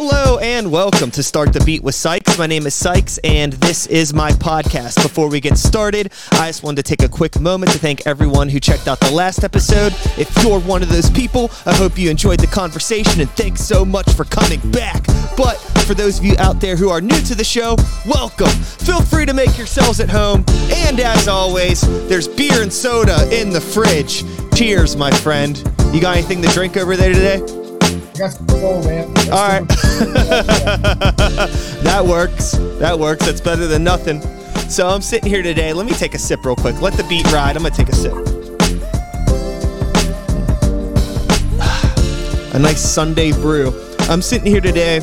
Hello and welcome to Start the Beat with Sykes. My name is Sykes and this is my podcast. Before we get started, I just wanted to take a quick moment to thank everyone who checked out the last episode. If you're one of those people, I hope you enjoyed the conversation and thanks so much for coming back. But for those of you out there who are new to the show, welcome. Feel free to make yourselves at home. And as always, there's beer and soda in the fridge. Cheers, my friend. You got anything to drink over there today? Some cold, man. All right. that works. That works. That's better than nothing. So I'm sitting here today. Let me take a sip real quick. Let the beat ride. I'm going to take a sip. a nice Sunday brew. I'm sitting here today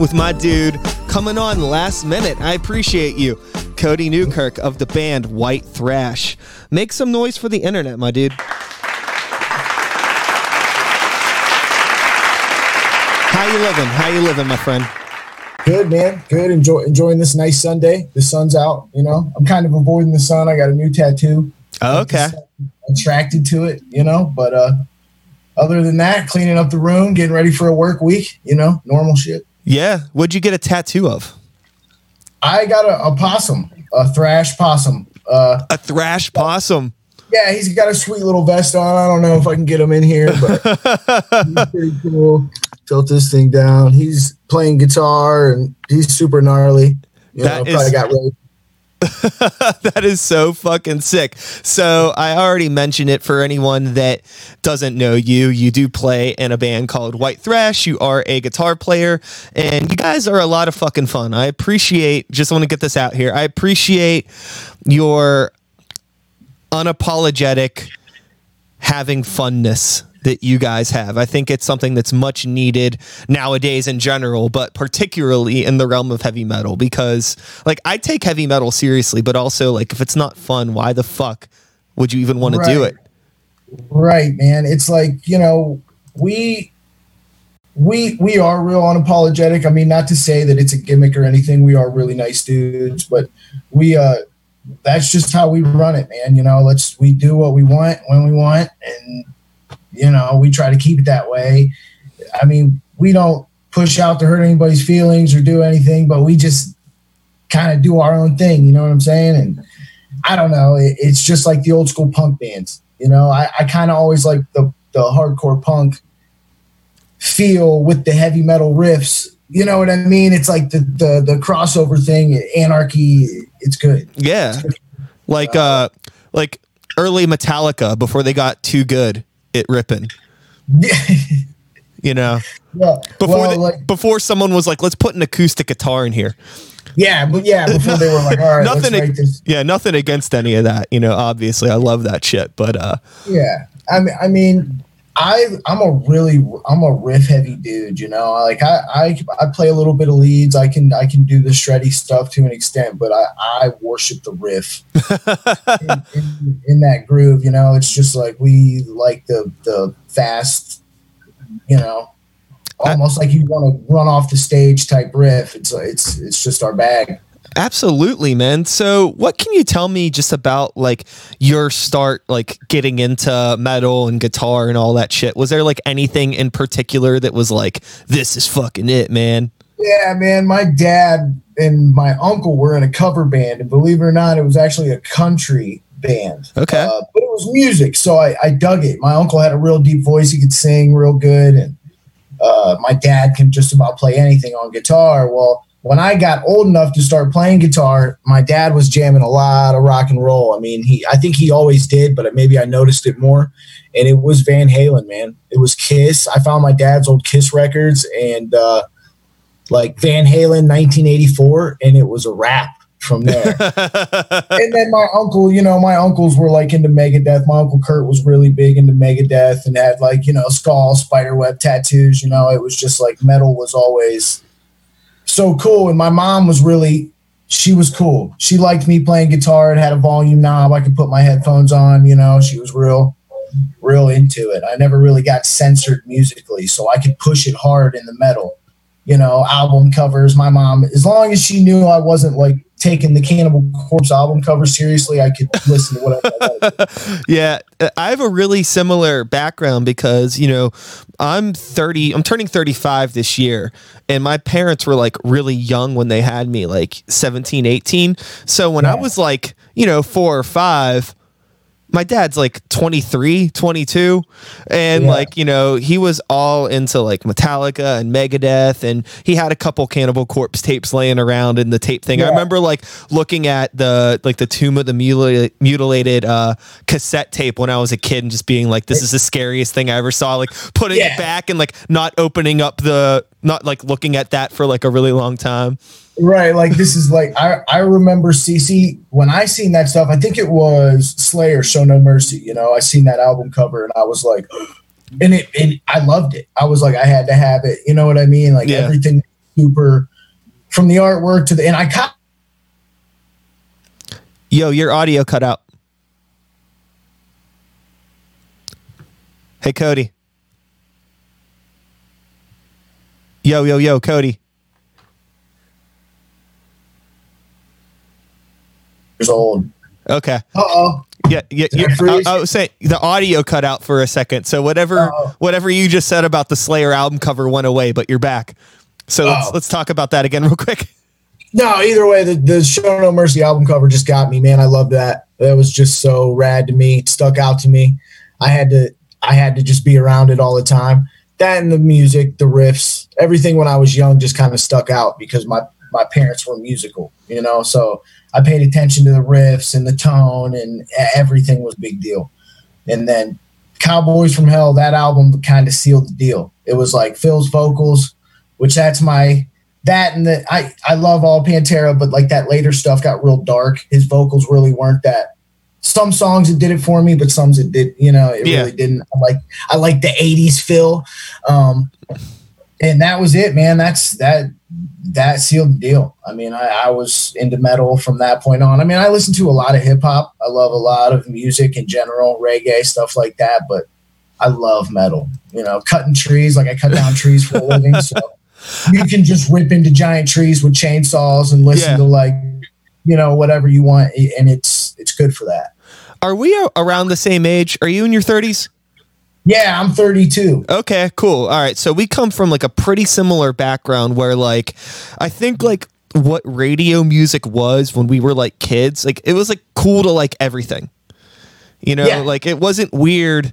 with my dude coming on last minute. I appreciate you. Cody Newkirk of the band White Thrash. Make some noise for the internet, my dude. How you living? How you living, my friend? Good, man. Good. Enjoy enjoying this nice Sunday. The sun's out. You know, I'm kind of avoiding the sun. I got a new tattoo. Oh, okay. Attracted to it, you know. But uh, other than that, cleaning up the room, getting ready for a work week. You know, normal shit. Yeah. What'd you get a tattoo of? I got a, a possum, a thrash possum. Uh, a thrash possum. Yeah, he's got a sweet little vest on. I don't know if I can get him in here, but he's pretty cool. Tilt this thing down. He's playing guitar and he's super gnarly. You That know, is- probably got raped. that is so fucking sick. So I already mentioned it for anyone that doesn't know you. You do play in a band called White Thrash. You are a guitar player, and you guys are a lot of fucking fun. I appreciate. Just want to get this out here. I appreciate your unapologetic having funness that you guys have. I think it's something that's much needed nowadays in general, but particularly in the realm of heavy metal because like I take heavy metal seriously, but also like if it's not fun, why the fuck would you even want to do it? Right, man. It's like, you know, we we we are real unapologetic. I mean, not to say that it's a gimmick or anything. We are really nice dudes, but we uh that's just how we run it, man. You know, let's we do what we want when we want and you know, we try to keep it that way. I mean, we don't push out to hurt anybody's feelings or do anything, but we just kind of do our own thing, you know what I'm saying? And I don't know, it, it's just like the old school punk bands. You know, I, I kind of always like the the hardcore punk feel with the heavy metal riffs. You know what I mean? It's like the the the crossover thing, anarchy. It's good. Yeah. Like uh like early Metallica before they got too good at ripping, you know. yeah, Before well, they- like before someone was like, let's put an acoustic guitar in here. yeah, but yeah, before they were like, all right, nothing this. yeah, nothing against any of that. You know, obviously I love that shit. But uh Yeah, I mean, I mean, I I'm a really I'm a riff heavy dude. You know, like I I I play a little bit of leads. I can I can do the shreddy stuff to an extent, but I I worship the riff in, in, in that groove. You know, it's just like we like the the fast. You know. Almost like you want to run off the stage type riff. It's it's it's just our bag. Absolutely, man. So, what can you tell me just about like your start, like getting into metal and guitar and all that shit? Was there like anything in particular that was like, this is fucking it, man? Yeah, man. My dad and my uncle were in a cover band, and believe it or not, it was actually a country band. Okay. Uh, but it was music, so I, I dug it. My uncle had a real deep voice; he could sing real good, and uh, my dad can just about play anything on guitar. Well, when I got old enough to start playing guitar, my dad was jamming a lot of rock and roll. I mean, he I think he always did, but maybe I noticed it more. And it was Van Halen, man. It was Kiss. I found my dad's old Kiss records and uh, like Van Halen 1984, and it was a wrap from there. and then my uncle, you know, my uncles were like into Megadeth. My uncle Kurt was really big into Megadeth and had like, you know, skull, spiderweb tattoos. You know, it was just like metal was always so cool. And my mom was really, she was cool. She liked me playing guitar and had a volume knob. I could put my headphones on, you know, she was real, real into it. I never really got censored musically, so I could push it hard in the metal. You know, album covers. My mom, as long as she knew I wasn't like taking the Cannibal Corpse album cover seriously, I could listen to whatever. yeah, uh, I have a really similar background because you know I'm 30, I'm turning 35 this year, and my parents were like really young when they had me, like 17, 18. So when yeah. I was like, you know, four or five my dad's like 23 22 and yeah. like you know he was all into like metallica and megadeth and he had a couple cannibal corpse tapes laying around in the tape thing yeah. i remember like looking at the like the tomb of the mutilated, mutilated uh, cassette tape when i was a kid and just being like this is the scariest thing i ever saw like putting yeah. it back and like not opening up the not like looking at that for like a really long time Right, like this is like I I remember CC when I seen that stuff. I think it was Slayer, Show No Mercy. You know, I seen that album cover and I was like, and it and I loved it. I was like, I had to have it. You know what I mean? Like yeah. everything super from the artwork to the and I caught. Yo, your audio cut out. Hey, Cody. Yo, yo, yo, Cody. Years old. Okay. Uh oh. Yeah, yeah. I, I, was saying the audio cut out for a second. So whatever, Uh-oh. whatever you just said about the Slayer album cover went away, but you're back. So let's let's talk about that again real quick. No, either way, the, the Show No Mercy album cover just got me, man. I love that. That was just so rad to me. It stuck out to me. I had to I had to just be around it all the time. That and the music, the riffs, everything when I was young just kind of stuck out because my my parents were musical, you know. So I paid attention to the riffs and the tone, and everything was big deal. And then Cowboys from Hell, that album kind of sealed the deal. It was like Phil's vocals, which that's my that and the I I love all Pantera, but like that later stuff got real dark. His vocals really weren't that. Some songs it did it for me, but some it did, you know, it yeah. really didn't. I like I like the '80s Phil, um, and that was it, man. That's that that sealed the deal. I mean, I, I, was into metal from that point on. I mean, I listen to a lot of hip hop. I love a lot of music in general, reggae, stuff like that. But I love metal. You know, cutting trees, like I cut down trees for a living. So you can just rip into giant trees with chainsaws and listen yeah. to like, you know, whatever you want. And it's, it's good for that. Are we around the same age? Are you in your 30s? Yeah, I'm 32. Okay, cool. All right. So we come from like a pretty similar background where like I think like what radio music was when we were like kids, like it was like cool to like everything. You know, yeah. like it wasn't weird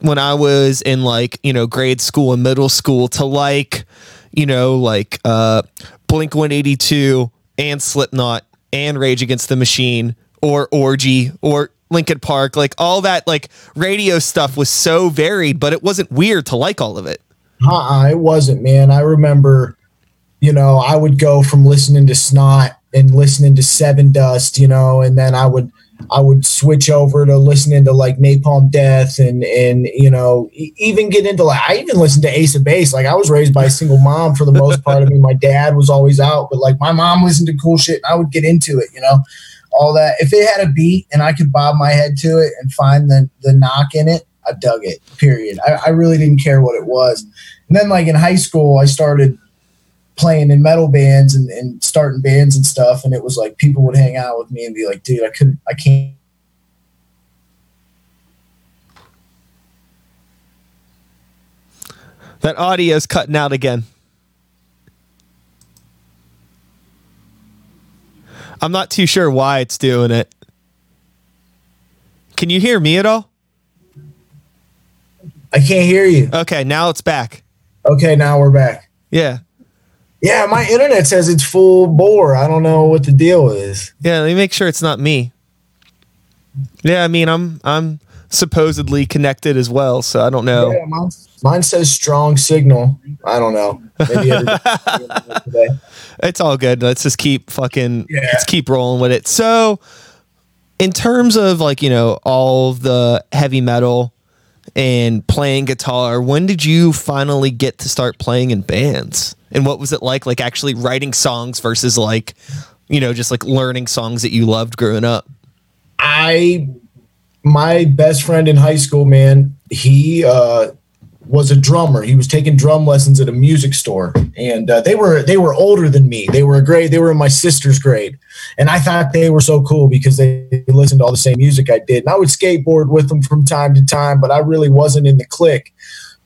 when I was in like, you know, grade school and middle school to like, you know, like uh Blink 182 and Slipknot and Rage Against the Machine or Orgy or Linkin Park, like all that like radio stuff was so varied, but it wasn't weird to like all of it. Uh-uh, it wasn't, man. I remember, you know, I would go from listening to Snot and listening to Sevendust, you know, and then I would I would switch over to listening to like Napalm Death and and you know even get into like I even listened to Ace of Base. Like I was raised by a single mom for the most part. I mean, my dad was always out, but like my mom listened to cool shit, and I would get into it, you know all that. If it had a beat and I could bob my head to it and find the the knock in it, I dug it. Period. I, I really didn't care what it was. And then like in high school, I started playing in metal bands and, and starting bands and stuff. And it was like people would hang out with me and be like, dude, I couldn't, I can't. That audio's cutting out again. I'm not too sure why it's doing it. Can you hear me at all? I can't hear you. Okay, now it's back. Okay, now we're back. Yeah. Yeah, my internet says it's full bore. I don't know what the deal is. Yeah, let me make sure it's not me. Yeah, I mean, I'm I'm supposedly connected as well, so I don't know. Yeah, mine, mine says strong signal. I don't know. Maybe it's all good. Let's just keep fucking. Yeah. Let's keep rolling with it. So, in terms of like you know all the heavy metal and playing guitar, when did you finally get to start playing in bands? And what was it like, like actually writing songs versus like, you know, just like learning songs that you loved growing up? I, my best friend in high school, man, he uh, was a drummer. He was taking drum lessons at a music store, and uh, they were they were older than me. They were a grade. They were in my sister's grade, and I thought they were so cool because they listened to all the same music I did. And I would skateboard with them from time to time, but I really wasn't in the clique.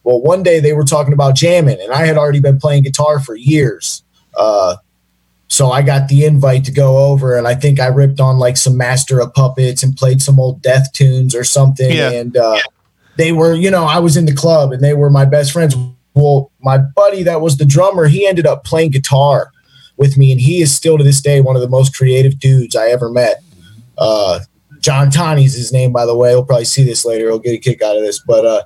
Well, one day they were talking about jamming, and I had already been playing guitar for years. Uh, so I got the invite to go over, and I think I ripped on like some Master of Puppets and played some old Death tunes or something. Yeah. And uh, they were, you know, I was in the club, and they were my best friends. Well, my buddy that was the drummer, he ended up playing guitar with me, and he is still to this day one of the most creative dudes I ever met. Uh, John Tani's his name, by the way. He'll probably see this later. He'll get a kick out of this, but uh,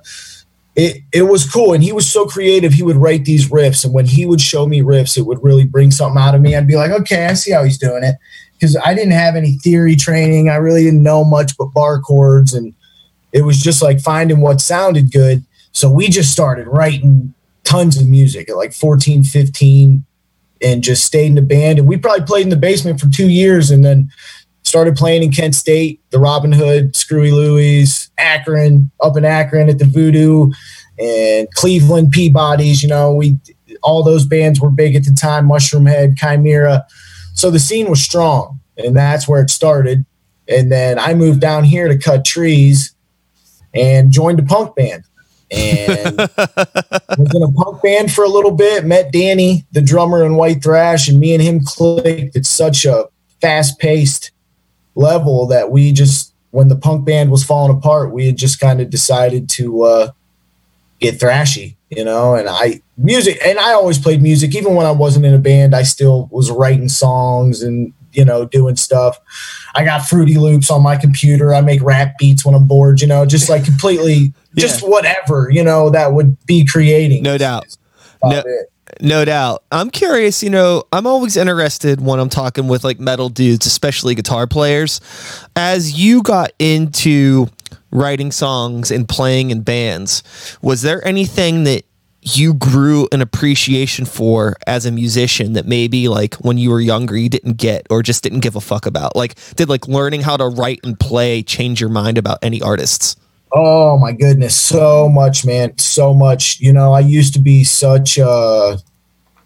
it it was cool and he was so creative he would write these riffs and when he would show me riffs it would really bring something out of me i'd be like okay i see how he's doing it because i didn't have any theory training i really didn't know much but bar chords and it was just like finding what sounded good so we just started writing tons of music at like 14 15 and just stayed in the band and we probably played in the basement for two years and then started playing in Kent State, the Robin Hood, Screwy Louie's, Akron, up in Akron at the Voodoo, and Cleveland Peabody's. You know, we all those bands were big at the time. Mushroom Head, Chimaira. So the scene was strong, and that's where it started. And then I moved down here to cut trees and joined a punk band. And was in a punk band for a little bit. Met Danny, the drummer in White Thrash, and me and him clicked. at such a fast paced level that we just when the punk band was falling apart we had just kind of decided to uh, get thrashy you know and i music and i always played music even when i wasn't in a band i still was writing songs and you know doing stuff i got fruity loops on my computer i make rap beats when i'm bored you know just like completely yeah. just whatever you know that would be creating no doubt no, it. No doubt. I'm curious, you know, I'm always interested when I'm talking with like metal dudes, especially guitar players. As you got into writing songs and playing in bands, was there anything that you grew an appreciation for as a musician that maybe like when you were younger you didn't get or just didn't give a fuck about? Like did like learning how to write and play change your mind about any artists? Oh my goodness, so much, man, so much. You know, I used to be such a,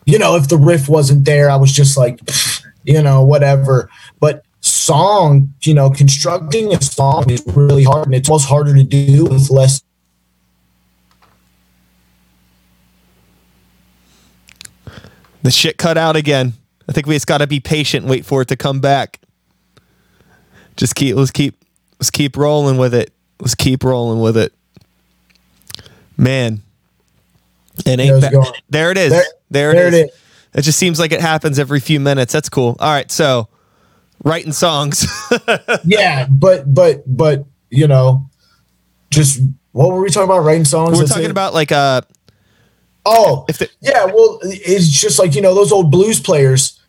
you know, if the riff wasn't there, I was just like, you know, whatever. But song, you know, constructing a song is really hard, and it's almost harder to do with less. The shit cut out again. I think we just got to be patient, wait for it to come back. Just keep, let's keep, let's keep rolling with it. Let's keep rolling with it. Man. It ain't ba- there it is. There, there, there it, is. it is. It just seems like it happens every few minutes. That's cool. All right, so writing songs. yeah, but but but you know, just what were we talking about? Writing songs. We're talking it? about like uh Oh, the- yeah. Well, it's just like you know those old blues players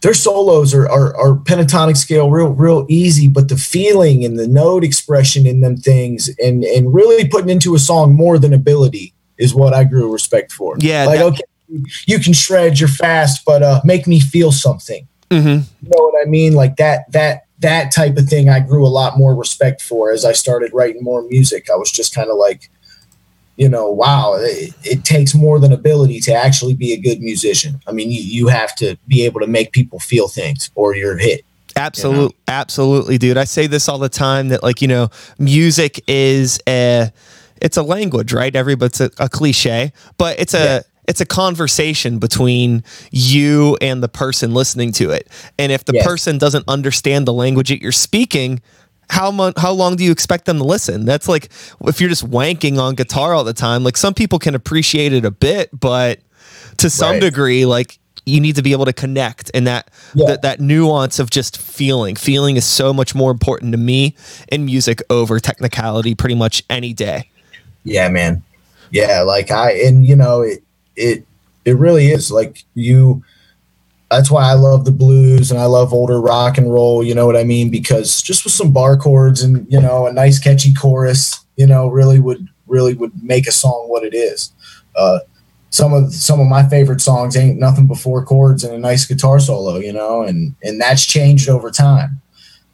their solos are, are, are pentatonic scale real real easy but the feeling and the note expression in them things and and really putting into a song more than ability is what i grew respect for yeah like that- okay you can shred you're fast but uh make me feel something mm-hmm. you know what i mean like that that that type of thing i grew a lot more respect for as i started writing more music i was just kind of like you know, wow, it, it, takes more than ability to actually be a good musician. I mean, you, you have to be able to make people feel things or you're hit. Absolutely, you know? absolutely, dude. I say this all the time that like, you know, music is a it's a language, right? Everybody's a, a cliche, but it's a yeah. it's a conversation between you and the person listening to it. And if the yes. person doesn't understand the language that you're speaking, how much how long do you expect them to listen? That's like if you're just wanking on guitar all the time like some people can appreciate it a bit but to some right. degree like you need to be able to connect and that, yeah. that that nuance of just feeling. Feeling is so much more important to me in music over technicality pretty much any day. Yeah man. Yeah like i and you know it it it really is. Like you that's why I love the blues and I love older rock and roll. You know what I mean? Because just with some bar chords and you know a nice catchy chorus, you know, really would really would make a song what it is. Uh, some of some of my favorite songs ain't nothing before chords and a nice guitar solo, you know, and and that's changed over time.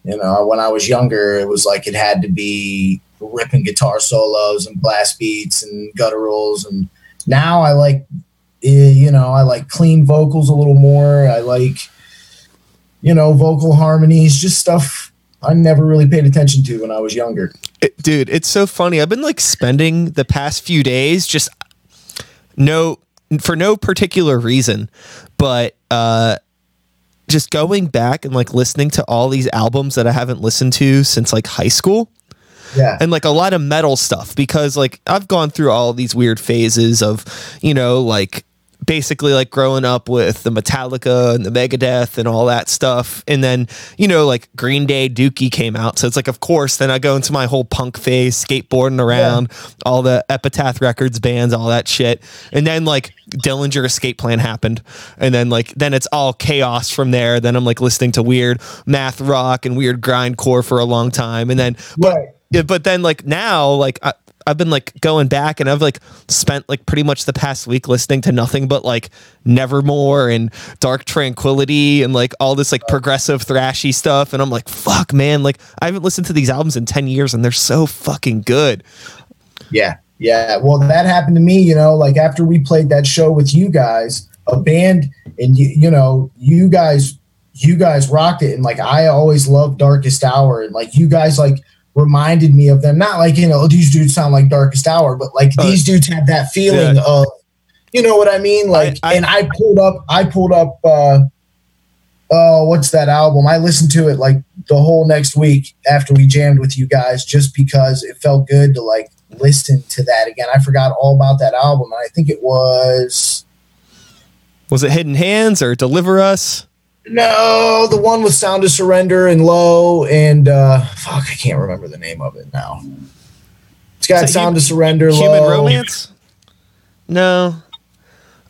You know, when I was younger, it was like it had to be ripping guitar solos and blast beats and gutturals and now I like you know I like clean vocals a little more. I like you know vocal harmonies, just stuff I never really paid attention to when I was younger. It, dude, it's so funny. I've been like spending the past few days just no for no particular reason, but uh just going back and like listening to all these albums that I haven't listened to since like high school. Yeah. And like a lot of metal stuff because like I've gone through all these weird phases of, you know, like basically like growing up with the Metallica and the Megadeth and all that stuff. And then, you know, like Green Day Dookie came out. So it's like, of course, then I go into my whole punk phase, skateboarding around, yeah. all the Epitaph Records bands, all that shit. And then like Dillinger Escape Plan happened. And then like, then it's all chaos from there. Then I'm like listening to weird math rock and weird grindcore for a long time. And then, right. but, but then like now, like, I, I've been like going back and I've like spent like pretty much the past week listening to nothing but like Nevermore and Dark Tranquillity and like all this like progressive thrashy stuff and I'm like fuck man like I haven't listened to these albums in 10 years and they're so fucking good. Yeah. Yeah. Well, that happened to me, you know, like after we played that show with you guys, a band and you, you know, you guys you guys rocked it and like I always loved Darkest Hour and like you guys like reminded me of them. Not like, you know, these dudes sound like Darkest Hour, but like uh, these dudes had that feeling yeah. of, you know what I mean? Like, I, I, and I pulled up, I pulled up, uh, oh, what's that album? I listened to it like the whole next week after we jammed with you guys just because it felt good to like listen to that again. I forgot all about that album. I think it was. Was it Hidden Hands or Deliver Us? No, the one with Sound of Surrender and Low and uh fuck, I can't remember the name of it now. It's got Sound of Surrender, Human Low. Romance? No.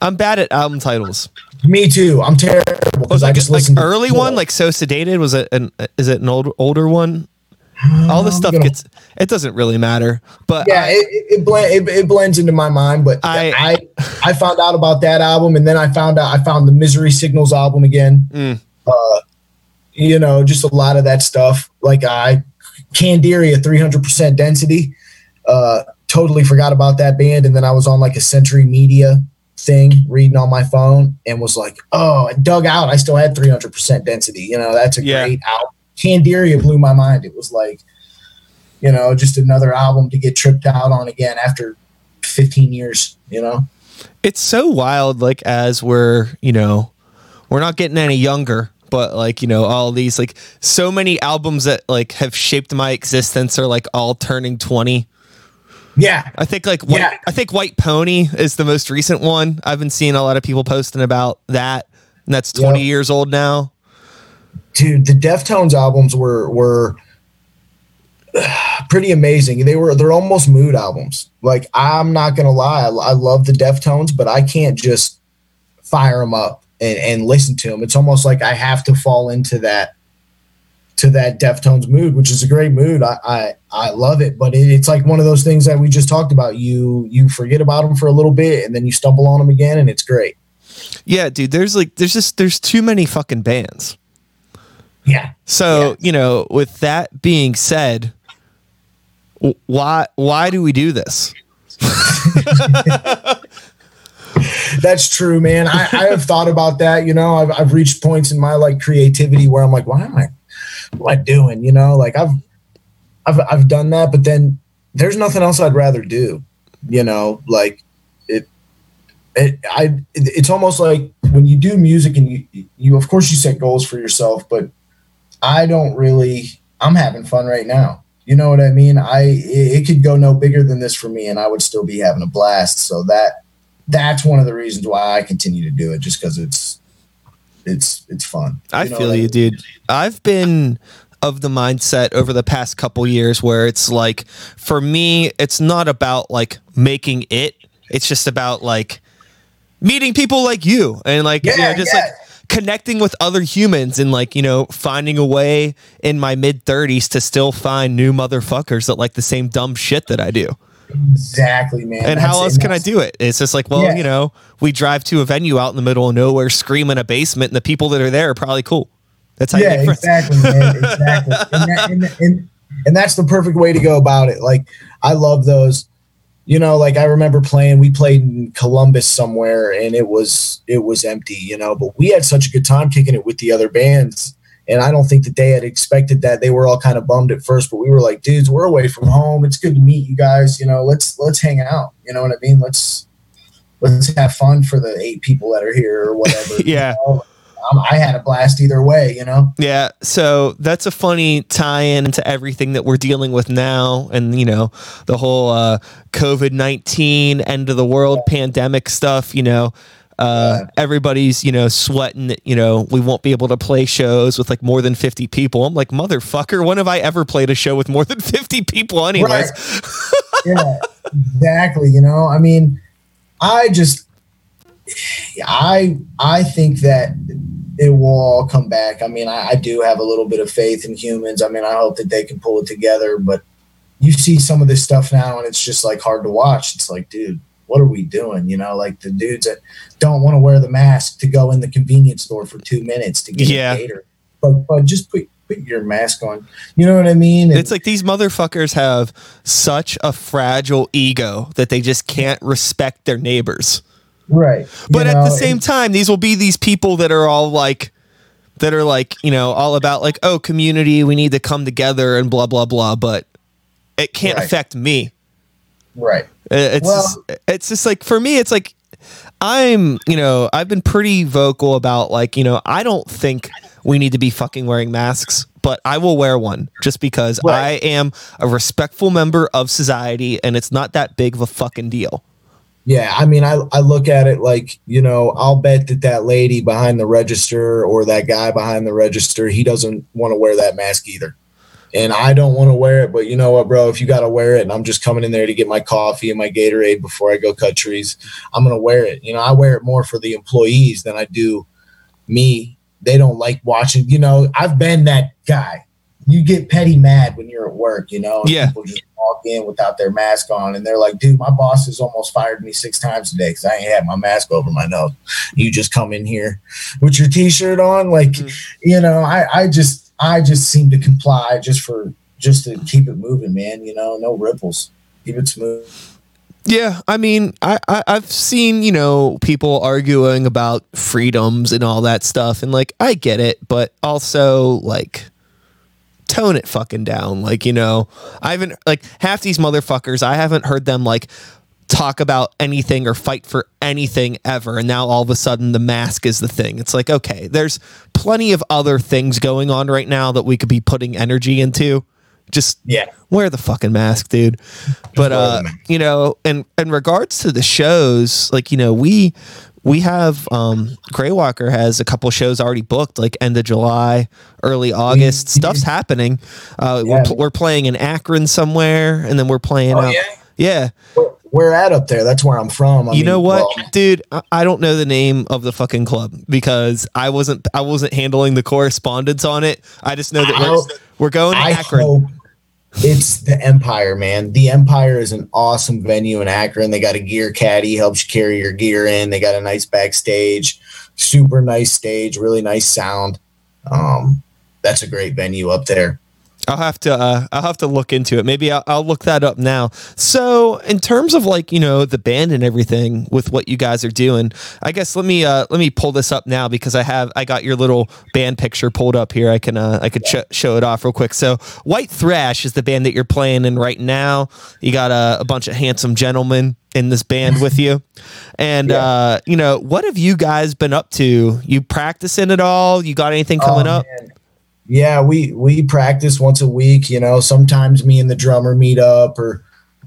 I'm bad at album titles. Me too. I'm terrible because I just like listened. early one, like so sedated. Was it an? Is it an old older one? All this stuff gonna, gets it doesn't really matter but yeah I, it it, blend, it, it, blends into my mind but I, I i found out about that album and then i found out i found the misery signals album again. Mm. uh you know just a lot of that stuff. Like i candiria 300% density. Uh totally forgot about that band and then i was on like a century media thing reading on my phone and was like oh i dug out. I still had 300% density you know that's a yeah. great album Candiria blew my mind. It was like, you know, just another album to get tripped out on again after 15 years, you know? It's so wild, like, as we're, you know, we're not getting any younger, but like, you know, all these, like, so many albums that, like, have shaped my existence are, like, all turning 20. Yeah. I think like white, yeah. I think White Pony is the most recent one. I've been seeing a lot of people posting about that. And that's 20 yep. years old now dude, the Deftones albums were were pretty amazing. They were they're almost mood albums. Like I'm not gonna lie, I, I love the Deftones, but I can't just fire them up and, and listen to them. It's almost like I have to fall into that to that Deftones mood, which is a great mood. I I, I love it, but it, it's like one of those things that we just talked about. You you forget about them for a little bit, and then you stumble on them again, and it's great. Yeah, dude. There's like there's just there's too many fucking bands. Yeah. So, yeah. you know, with that being said, why why do we do this? That's true, man. I, I, have thought about that. You know, I've, I've reached points in my like creativity where I'm like, why am I, what am I doing? You know, like I've, I've, I've done that, but then there's nothing else I'd rather do. You know, like it, it, I, it's almost like when you do music and you, you, of course you set goals for yourself, but I don't really. I'm having fun right now. You know what I mean? I it, could go no bigger than this for me, and I would still be having a blast. So that that's one of the reasons why I continue to do it, just because it's it's it's fun. I feel you, I mean? dude. I've been of the mindset over the past couple years where it's like for me it's not about like making it it's just about like meeting people like you and like yeah, you know, just yeah. like connecting with other humans and like you know finding a way in my mid 30s to still find new motherfuckers that like the same dumb shit that I do. Exactly, man. And that's, how else can I do it? It's just like, well, yeah. you know, we drive to a venue out in the middle of nowhere, scream in a basement, and the people that are there are probably cool. That's how yeah, exactly, man. Exactly. and, that, and, and and that's the perfect way to go about it. Like I love those. You know, like I remember playing. We played in Columbus somewhere, and it was it was empty. You know, but we had such a good time kicking it with the other bands. And I don't think that they had expected that. They were all kind of bummed at first, but we were like, dudes, we're away from home. It's good to meet you guys. You know, let's let's hang out. You know what I mean? Let's let's have fun for the eight people that are here or whatever. yeah. You know? I had a blast either way, you know? Yeah. So that's a funny tie in to everything that we're dealing with now and, you know, the whole uh, COVID 19 end of the world yeah. pandemic stuff, you know. Uh, yeah. everybody's, you know, sweating that, you know, we won't be able to play shows with like more than 50 people. I'm like, motherfucker, when have I ever played a show with more than 50 people, anyways? Right. yeah, exactly. You know, I mean, I just, I, I think that it will all come back. I mean, I, I, do have a little bit of faith in humans. I mean, I hope that they can pull it together. But you see some of this stuff now, and it's just like hard to watch. It's like, dude, what are we doing? You know, like the dudes that don't want to wear the mask to go in the convenience store for two minutes to get yeah. a gator. But but just put put your mask on. You know what I mean? And, it's like these motherfuckers have such a fragile ego that they just can't respect their neighbors. Right. But at know, the same time, these will be these people that are all like, that are like, you know, all about like, oh, community, we need to come together and blah, blah, blah. But it can't right. affect me. Right. Uh, it's, well, just, it's just like, for me, it's like, I'm, you know, I've been pretty vocal about like, you know, I don't think we need to be fucking wearing masks, but I will wear one just because right. I am a respectful member of society and it's not that big of a fucking deal. Yeah, I mean, I, I look at it like, you know, I'll bet that that lady behind the register or that guy behind the register, he doesn't want to wear that mask either. And I don't want to wear it, but you know what, bro? If you got to wear it and I'm just coming in there to get my coffee and my Gatorade before I go cut trees, I'm going to wear it. You know, I wear it more for the employees than I do me. They don't like watching, you know, I've been that guy. You get petty mad when you're at work, you know? Yeah. People just walk in without their mask on and they're like, dude, my boss has almost fired me six times today because I ain't had my mask over my nose. You just come in here with your t-shirt on. Like, mm-hmm. you know, I, I just I just seem to comply just for just to keep it moving, man. You know, no ripples. Keep it smooth. Yeah, I mean, I, I have seen you know people arguing about freedoms and all that stuff, and like I get it, but also like tone it fucking down. Like, you know, I haven't like half these motherfuckers, I haven't heard them like talk about anything or fight for anything ever. And now all of a sudden the mask is the thing. It's like, okay, there's plenty of other things going on right now that we could be putting energy into. Just yeah, wear the fucking mask, dude. But uh, you know, in in regards to the shows, like you know, we we have um Greywalker has a couple shows already booked, like end of July, early August. Stuff's happening. Uh, yeah. we're, we're playing in Akron somewhere, and then we're playing. Oh, out, yeah. Yeah. Where, at up there? That's where I'm from. I you mean, know what, well, dude? I, I don't know the name of the fucking club because I wasn't I wasn't handling the correspondence on it. I just know that we're, we're going to I Akron. Hope, it's the Empire, man. The Empire is an awesome venue in Akron. They got a gear caddy, helps you carry your gear in. They got a nice backstage, super nice stage, really nice sound. Um, that's a great venue up there. I'll have to uh, I'll have to look into it. Maybe I'll, I'll, look that up now. So, in terms of like you know the band and everything with what you guys are doing, I guess let me uh, let me pull this up now because I have I got your little band picture pulled up here. I can uh, I could show it off real quick. So, White Thrash is the band that you're playing in right now. You got a, a bunch of handsome gentlemen in this band with you, and yeah. uh, you know what have you guys been up to? You practicing at all? You got anything coming oh, up? Man yeah, we we practice once a week. You know, sometimes me and the drummer meet up, or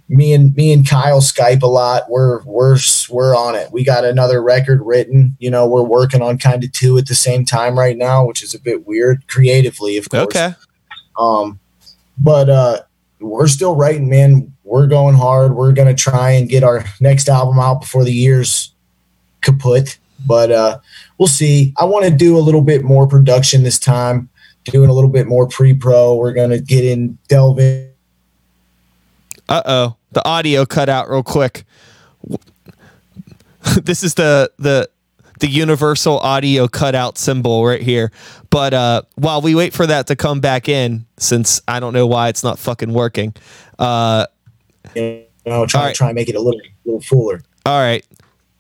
me and me and Kyle Skype a lot. We're we're we're on it. We got another record written. You know, we're working on kind of two at the same time right now, which is a bit weird creatively, of course. Okay. Um, but uh, we're still writing, man. We're going hard. We're gonna try and get our next album out before the year's kaput. But uh, we'll see. I want to do a little bit more production this time doing a little bit more pre-pro. We're going to get in, delve in. Uh oh, the audio cut out real quick. this is the the the universal audio cutout symbol right here. But uh, while we wait for that to come back in, since I don't know why it's not fucking working. Uh, you know, try right. try and make it a little little fuller. all right.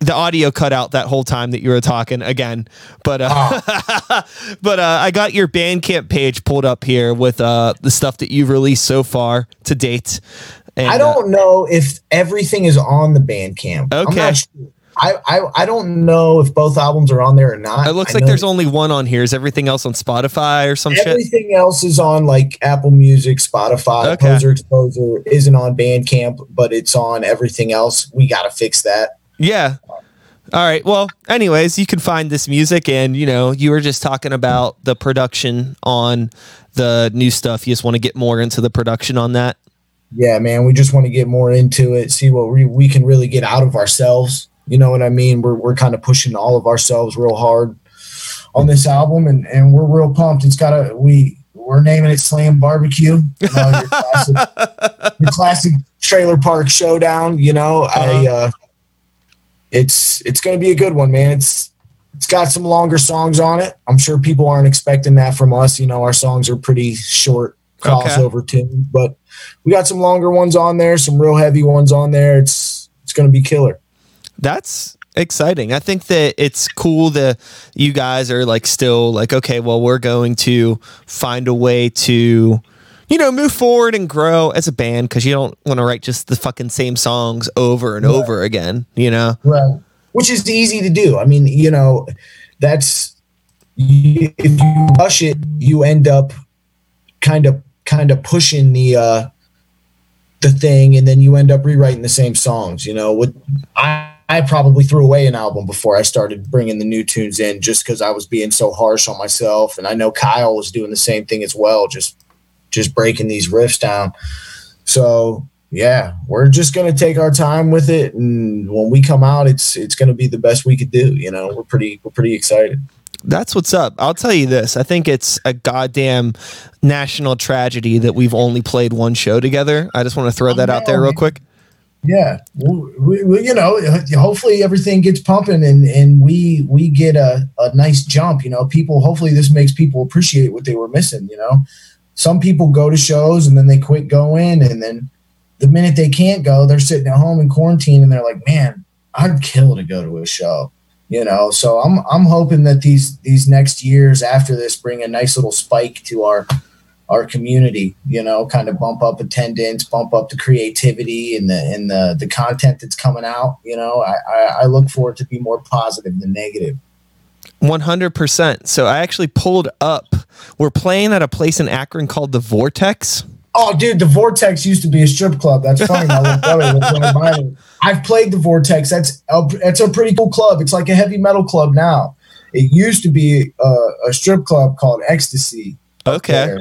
The audio cut out that whole time that you were talking again, but uh, but uh, I got your Bandcamp page pulled up here with uh, the stuff that you've released so far to date. And, I uh, don't know if everything is on the Bandcamp. I'm Okay. not sure. I, I I don't know if both albums are on there or not. it looks I like there's only one on here. Is everything else on Spotify or some shit? everything else is on like Apple Music, Spotify. Okay. Poser Exposure isn't on Bandcamp, but it's on everything else. We got to fix that. Yeah. All right. Well, anyways, you can find this music, and you know, you were just talking about the production on the new stuff. You just want to get more into the production on that. Yeah, man, we just want to get more into it, see what we, we can really get out of ourselves. You know what I mean? We're, we're kind of pushing all of ourselves real hard on this album, and, and we're real pumped. It's got a we we're naming it Slam Barbecue. You know, your, classic, your classic trailer park showdown. You know, I uh, it's it's going to be a good one, man. It's it's got some longer songs on it. I'm sure people aren't expecting that from us. You know, our songs are pretty short Okay. crossover tune, but we got some longer ones on there, some real heavy ones on there. It's it's going to be killer. That's exciting. I think that it's cool that you guys are like still like, okay, well, we're going to find a way to, you know, move forward and grow as a band because you don't want to write just the fucking same songs over and Right. over again, you know? Right. Which is easy to do. I mean, you know, that's if you rush it, you end up kind of kind of pushing the uh the thing and then you end up rewriting the same songs, you know. What I I probably threw away an album before I started bringing the new tunes in just cuz I was being so harsh on myself and I know Kyle was doing the same thing as well, just just breaking these riffs down. So, yeah, we're just gonna take our time with it, and when we come out, it's it's gonna be the best we could do. You know, we're pretty we're pretty excited. That's what's up. I'll tell you this. I think it's a goddamn national tragedy that we've only played one show together. I just want to throw that out there real quick. Yeah, we, we, you know, hopefully everything gets pumping, and and we we get a a nice jump. You know, people. Hopefully, this makes people appreciate what they were missing. You know, some people go to shows and then they quit going, and then the minute they can't go, they're sitting at home in quarantine, and they're like, "Man, I'd kill to go to a show." You know, so I'm I'm hoping that these these next years after this bring a nice little spike to our our community. You know, kind of bump up attendance, bump up the creativity and the and the the content that's coming out. You know, I I, I look for it to be more positive than negative. 100%. So I actually pulled up. We're playing at a place in Akron called The Vortex. Oh, dude, the Vortex used to be a strip club. That's funny. My little brother was running by me. I've played the Vortex. That's a, it's a pretty cool club. It's like a heavy metal club now. It used to be a, a strip club called Ecstasy. Okay.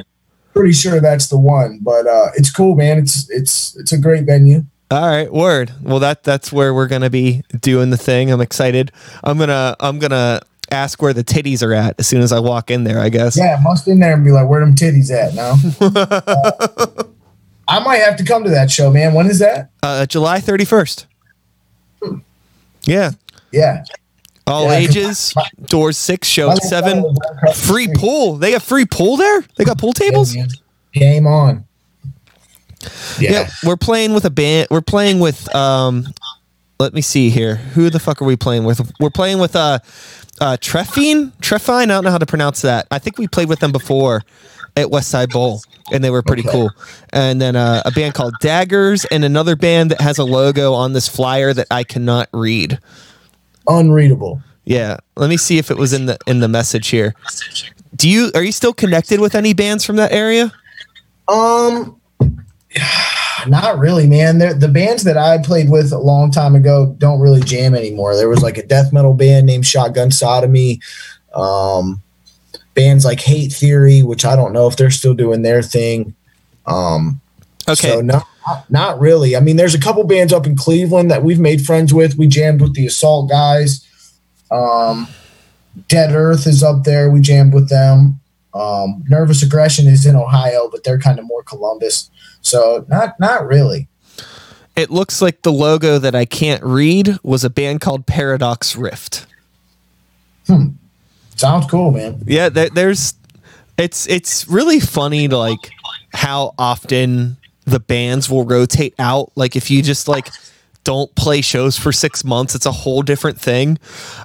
Pretty sure that's the one, but uh, it's cool, man. It's it's it's a great venue. All right, word. Well, that that's where we're gonna be doing the thing. I'm excited. I'm gonna I'm gonna ask where the titties are at as soon as I walk in there. I guess. Yeah, must in there and be like, where them titties at now? Uh, I might have to come to that show, man. When is that? Uh, July 31st. Yeah. Yeah. All Yeah, ages. Doors six, show seven. brother was right across the Free pool. They got free pool there. They got pool tables. Yeah. Game on. Yeah. Yeah, we're playing with a band. We're playing with um let me see here. Who the fuck are we playing with? We're playing with uh uh Treffine? Treffine? I don't know how to pronounce that. I think we played with them before at West Side Bowl and they were pretty Okay. cool. And then uh, a band called Daggers and another band that has a logo on this flyer that I cannot read. Unreadable. Yeah, let me see if it was in the in the message here. Do you are you still connected with any bands from that area? Um, not really, man. They're, the bands that I played with a long time ago don't really jam anymore. There was like a death metal band named Shotgun Sodomy. Um, bands like Hate Theory, which I don't know if they're still doing their thing. Um, Okay. So no, not, not really. I mean, there's a couple bands up in Cleveland that we've made friends with. We jammed with the Assault guys. Um, Dead Earth is up there. We jammed with them. Um, Nervous Aggression is in Ohio, but they're kind of more Columbus. So not not really. It looks like the logo that I can't read was a band called Paradox Rift. hmm, sounds cool, man. Yeah, there, there's it's it's really funny to like how often the bands will rotate out. Like if you just like don't play shows for six months, it's a whole different thing.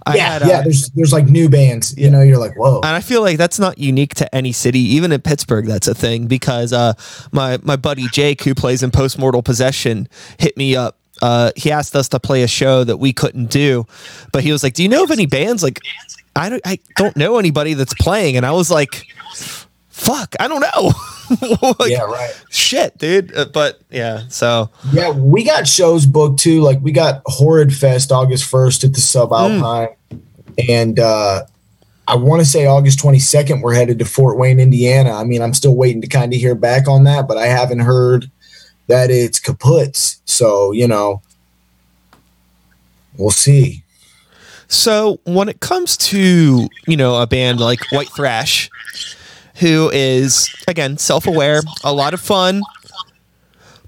I yeah, had, yeah. Uh, there's there's like new bands. You know, you're like, whoa. And I feel like that's not unique to any city. Even in Pittsburgh, that's a thing because uh, my my buddy Jake, who plays in Postmortal Possession, hit me up uh, he asked us to play a show that we couldn't do, but he was like, "Do you know of any bands?" Like, I don't, I don't know anybody that's playing, and I was like, "Fuck, I don't know." like, yeah, right. Shit, dude. Uh, but yeah, so yeah, we got shows booked too. Like we got Horrid Fest August first at the Subalpine, mm. and uh, I want to say August 22nd, we're headed to Fort Wayne, Indiana. I mean, I'm still waiting to kind of hear back on that, but I haven't heard that it's kaputs. So, you know, we'll see. So, when it comes to, you know, a band like White Thrash, who is, again, self aware, a lot of fun,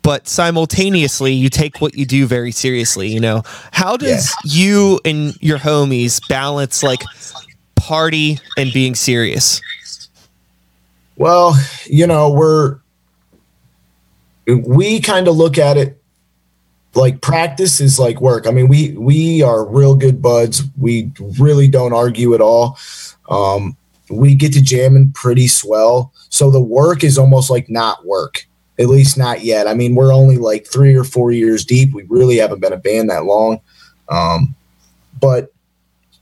but simultaneously you take what you do very seriously, you know, how does yeah. you and your homies balance like party and being serious? Well, you know, we're we kind of look at it like practice is like work. I mean, we we are real good buds. We really don't argue at all. Um, we get to jamming pretty swell. So the work is almost like not work. At least not yet. I mean, we're only like three or four years deep. We really haven't been a band that long. Um, but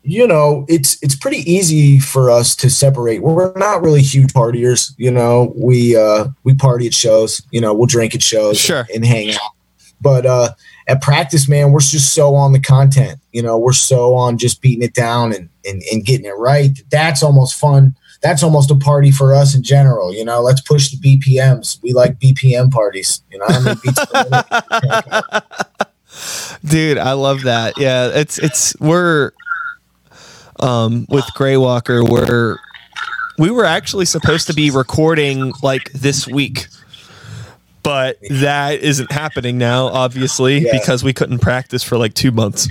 you know, it's it's pretty easy for us to separate. We're not really huge partiers, you know. We uh we party at shows, you know, we'll drink at shows sure. and, and hang out. But uh at practice, man, we're just so on the content. You know, we're so on just beating it down and, and, and getting it right. That's almost fun. That's almost a party for us in general. You know, let's push the BPMs. We like BPM parties. You know, I mean, Dude, I love that. Yeah, it's it's we're um, with Greywalker where we were actually supposed to be recording like this week but that isn't happening now obviously yeah. because we couldn't practice for like two months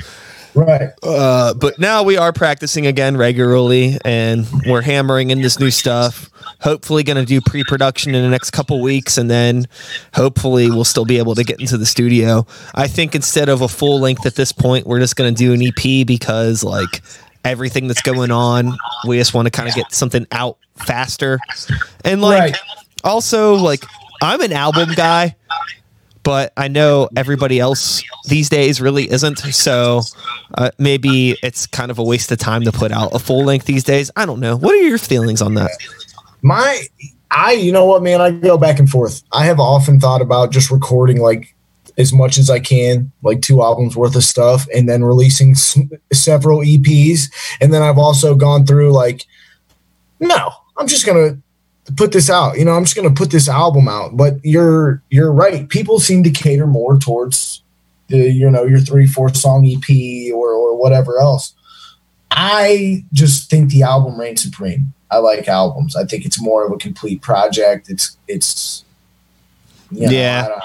right uh, but now we are practicing again regularly and we're hammering in this new stuff hopefully going to do pre-production in the next couple weeks and then hopefully we'll still be able to get into the studio i think instead of a full length at this point we're just going to do an ep because like everything that's going on. We just want to kind of get something out faster. And like right. also like I'm an album guy, but I know everybody else these days really isn't. So uh, maybe it's kind of a waste of time to put out a full length these days. I don't know. What are your feelings on that? My I you know what man, I go back and forth. I have often thought about just recording like as much as I can, like two albums worth of stuff, and then releasing s- several EPs. And then I've also gone through like, no, I'm just gonna put this out. You know, I'm just gonna put this album out. But you're you're right. People seem to cater more towards the you know your three four song EP or or whatever else. I just think the album reigns supreme. I like albums. I think it's more of a complete project. It's it's you know, yeah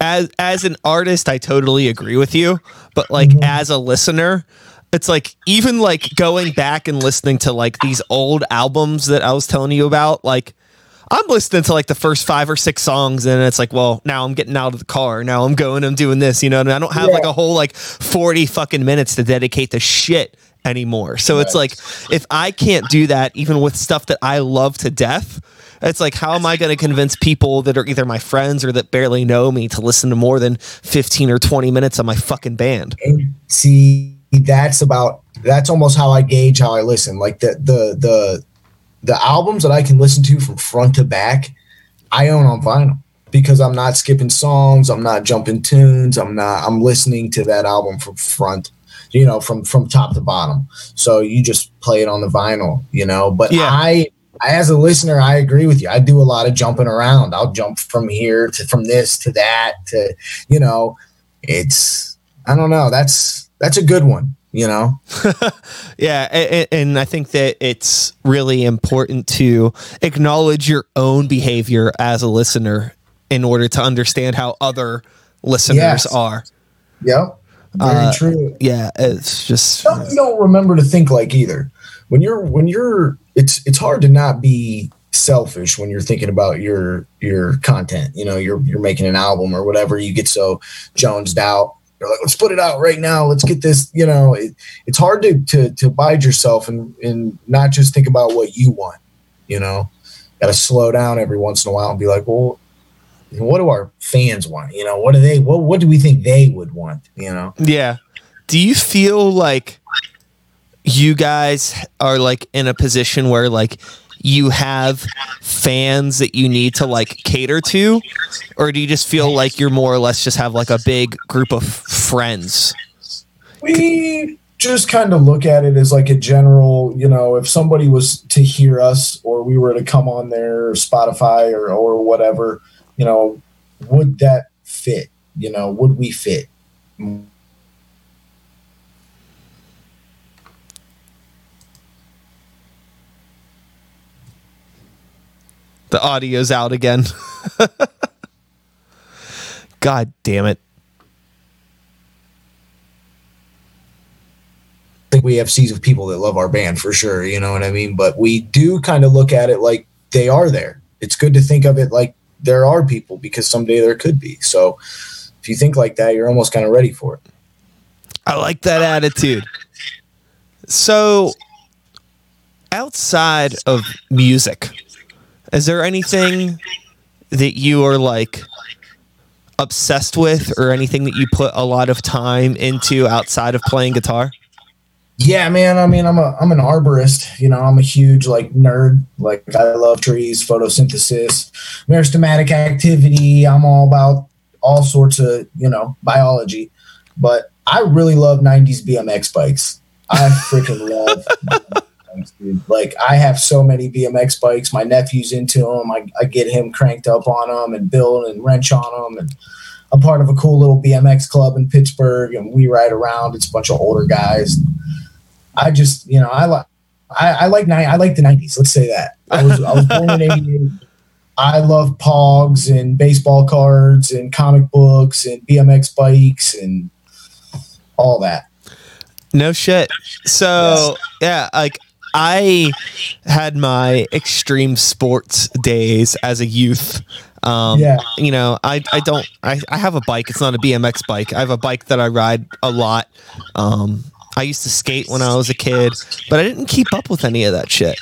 as as an artist, I totally agree with you. But like mm-hmm. as a listener, it's like even like going back and listening to like these old albums that I was telling you about, like I'm listening to like the first five or six songs, and it's like, well, now I'm getting out of the car. Now I'm going, I'm doing this, you know, and I don't have yeah. like a whole like 40 fucking minutes to dedicate to shit anymore. So right. it's like, if I can't do that, even with stuff that I love to death, it's like, how am I going to convince people that are either my friends or that barely know me to listen to more than 15 or 20 minutes of my fucking band? See, that's about, that's almost how I gauge how I listen. Like the, the, the, the albums that I can listen to from front to back, I own on vinyl because I'm not skipping songs, I'm not jumping tunes, I'm not, I'm listening to that album from front you know from from top to bottom so you just play it on the vinyl you know but yeah. i as a listener, I agree with you. I do a lot of jumping around. I'll jump from here to from this to that to, you know, it's I don't know. That's that's a good one. You know. yeah, and, and I think that it's really important to acknowledge your own behavior as a listener in order to understand how other listeners yes. are. Yep. Very Uh, true. Yeah, it's just Something you don't remember to think like either. When you're when you're it's it's hard to not be selfish when you're thinking about your your content. You know, you're you're making an album or whatever. You get so jonesed out. You're like, let's put it out right now. Let's get this. You know, it, it's hard to to to bide yourself and and not just think about what you want. You know, got to slow down every once in a while and be like, well, what do our fans want? You know, what do they? What what do we think they would want? You know. Yeah. Do you feel like you guys are like in a position where like you have fans that you need to like cater to or do you just feel like you're more or less just have like a big group of friends? We just kind of look at it as like a general, you know, if somebody was to hear us or we were to come on their Spotify or, or whatever, you know, would that fit? You know, would we fit? The audio's out again. God damn it. I think we have seas of people that love our band for sure, you know what I mean? But we do kind of look at it like they are there. It's good to think of it like there are people because someday there could be. So if you think like that, you're almost kind of ready for it. I like that attitude. So, outside of music, is there anything that you are like obsessed with or anything that you put a lot of time into outside of playing guitar? Yeah, man. I mean, I'm a I'm an arborist. You know, I'm a huge like nerd. Like I love trees, photosynthesis, meristematic activity. I'm all about all sorts of you know biology. But I really love '90s BMX bikes. I freaking love. BMX, dude. Like I have so many BMX bikes. My nephew's into them. I, I get him cranked up on them and build and wrench on them. And I'm part of a cool little BMX club in Pittsburgh, and we ride around. It's a bunch of older guys. I just, you know, I like, I, I like, ni- I like the '90s. Let's say that. I was, I was born in '88. I love Pogs and baseball cards and comic books and BMX bikes and all that. No shit. So, yeah, like I had my extreme sports days as a youth. Um, Yeah. you know, I, I don't, I, I have a bike. It's not a BMX bike. I have a bike that I ride a lot. Um, I used to skate when I was a kid, but I didn't keep up with any of that shit.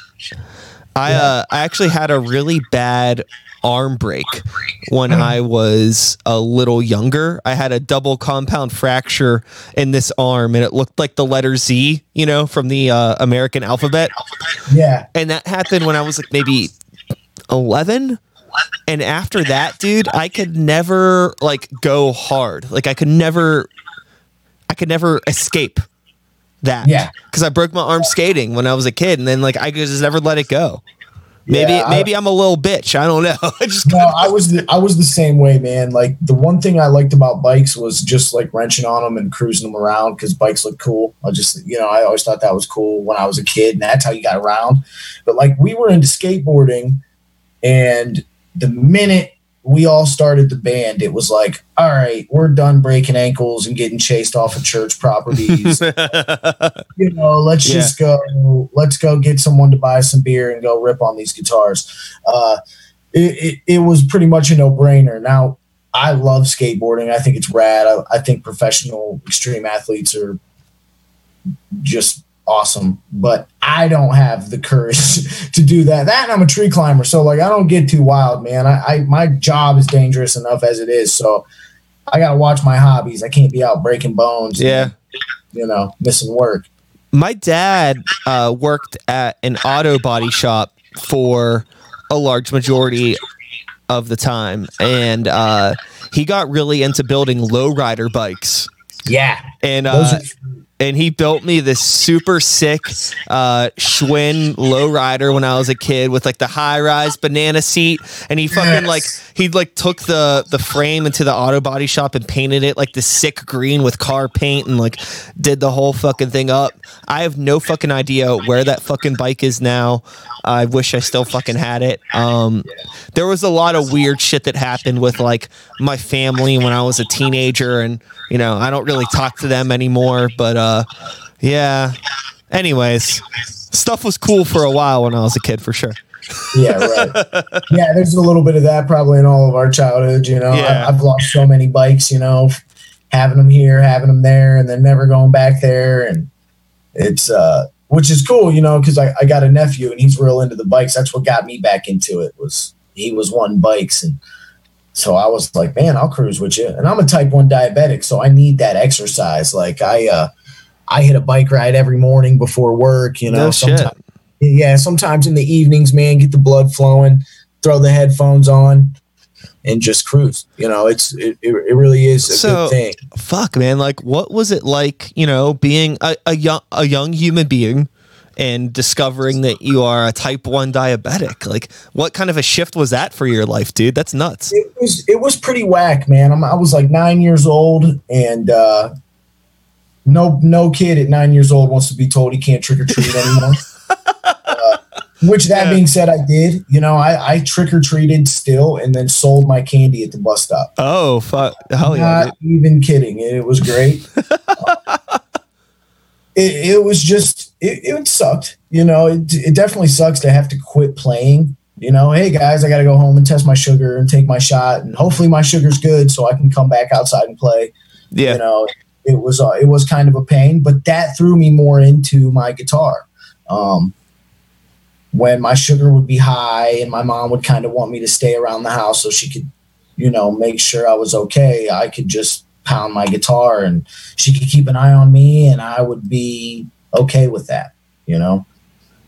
I, uh, I actually had a really bad arm break when I was a little younger. I had a double compound fracture in this arm and it looked like the letter Z, you know, from the uh, American alphabet. Yeah. And that happened when I was like maybe 11. And after that, dude, I could never like go hard. Like I could never I could never escape that. Yeah. Cuz I broke my arm skating when I was a kid and then like I just never let it go. Maybe Yeah, I- maybe I'm a little bitch. I don't know. I just No, I was the I was the same way, man. Like the one thing I liked about bikes was just like wrenching on them and cruising them around because bikes look cool. I just you know I always thought that was cool when I was a kid, and that's how you got around. But like we were into skateboarding, and the minute we all started the band, it was like, all right, we're done breaking ankles and getting chased off of church properties. you know, let's Yeah. just go. Let's go get someone to buy some beer and go rip on these guitars. Uh, it, it, it was pretty much a no brainer. Now, I love skateboarding. I think it's rad. I, I think professional extreme athletes are just awesome, but I don't have the courage to do that. That and I'm a tree climber, so like I don't get too wild, man. I, I my job is dangerous enough as it is, so I gotta watch my hobbies. I can't be out breaking bones. and, yeah. you know, missing work. My dad uh, worked at an auto body shop for a large majority of the time, and uh, he got really into building lowrider bikes. Yeah, And uh, and he built me this super sick uh, Schwinn lowrider when I was a kid with like the high rise banana seat, and he fucking Yes. like he like took the the frame into the auto body shop and painted it like the sick green with car paint and like did the whole fucking thing up. I have no fucking idea where that fucking bike is now. I wish I still fucking had it. Um, there was a lot of weird shit that happened with like my family when I was a teenager, and you know I don't really talk to them anymore. But uh, yeah. Anyways, stuff was cool for a while when I was a kid, for sure. Yeah, right. yeah, there's a little bit of that probably in all of our childhood. You know, Yeah. I, I've lost so many bikes. You know, having them here, having them there, and then never going back there, and it's uh, which is cool. You know, because I, I got a nephew and he's real into the bikes. That's what got me back into it. Was he was wanting bikes and. So I was like, man, I'll cruise with you. And I'm a type one diabetic, so I need that exercise. Like I, uh, I hit a bike ride every morning before work. You know, No sometimes yeah, sometimes in the evenings, man, get the blood flowing, throw the headphones on, and just cruise. You know, it's it, it, it really is a So- good thing. Fuck, man. Like, what was it like? You know, being a, a young a young human being and discovering that you are a type one diabetic. Like, what kind of a shift was that for your life, dude? That's nuts. It was it was pretty whack, man. I'm, I was like nine years old, and uh, no no kid at nine years old wants to be told he can't trick or treat anymore. uh, which that Yeah. being said, I did. You know, I, I trick or treated still, and then sold my candy at the bus stop. Oh fuck! Hell yeah! Not even kidding. It was great. it, it was just it, it sucked. You know, it, it definitely sucks to have to quit playing. You know, hey guys, I got to go home and test my sugar and take my shot, and hopefully my sugar's good so I can come back outside and play. Yeah. You know, it was uh, it was kind of a pain, but that threw me more into my guitar. Um, when my sugar would be high, and my mom would kind of want me to stay around the house so she could, you know, make sure I was okay. I could just pound my guitar, and she could keep an eye on me, and I would be okay with that. You know.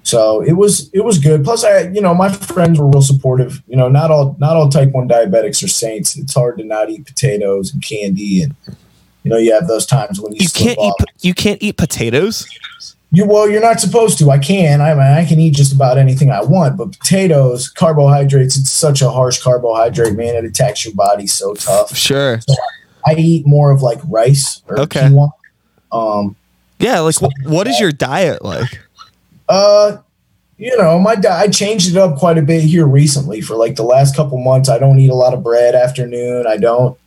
So it was it was good. Plus, I you know my friends were real supportive. You know, not all not all type one diabetics are saints. It's hard to not eat potatoes and candy, and you know you have those times when you, You can't eat. up. You can't eat potatoes. You well, you're not supposed to. I can. I mean, I can eat just about anything I want, but potatoes, carbohydrates. It's such a harsh carbohydrate, man. It attacks your body so tough. Sure. I eat more of like rice or Okay. quinoa. Um, Yeah. Like, wh- what is your diet like? Uh, you know, my di- I changed it up quite a bit here recently. For like the last couple months, I don't eat a lot of bread afternoon. I don't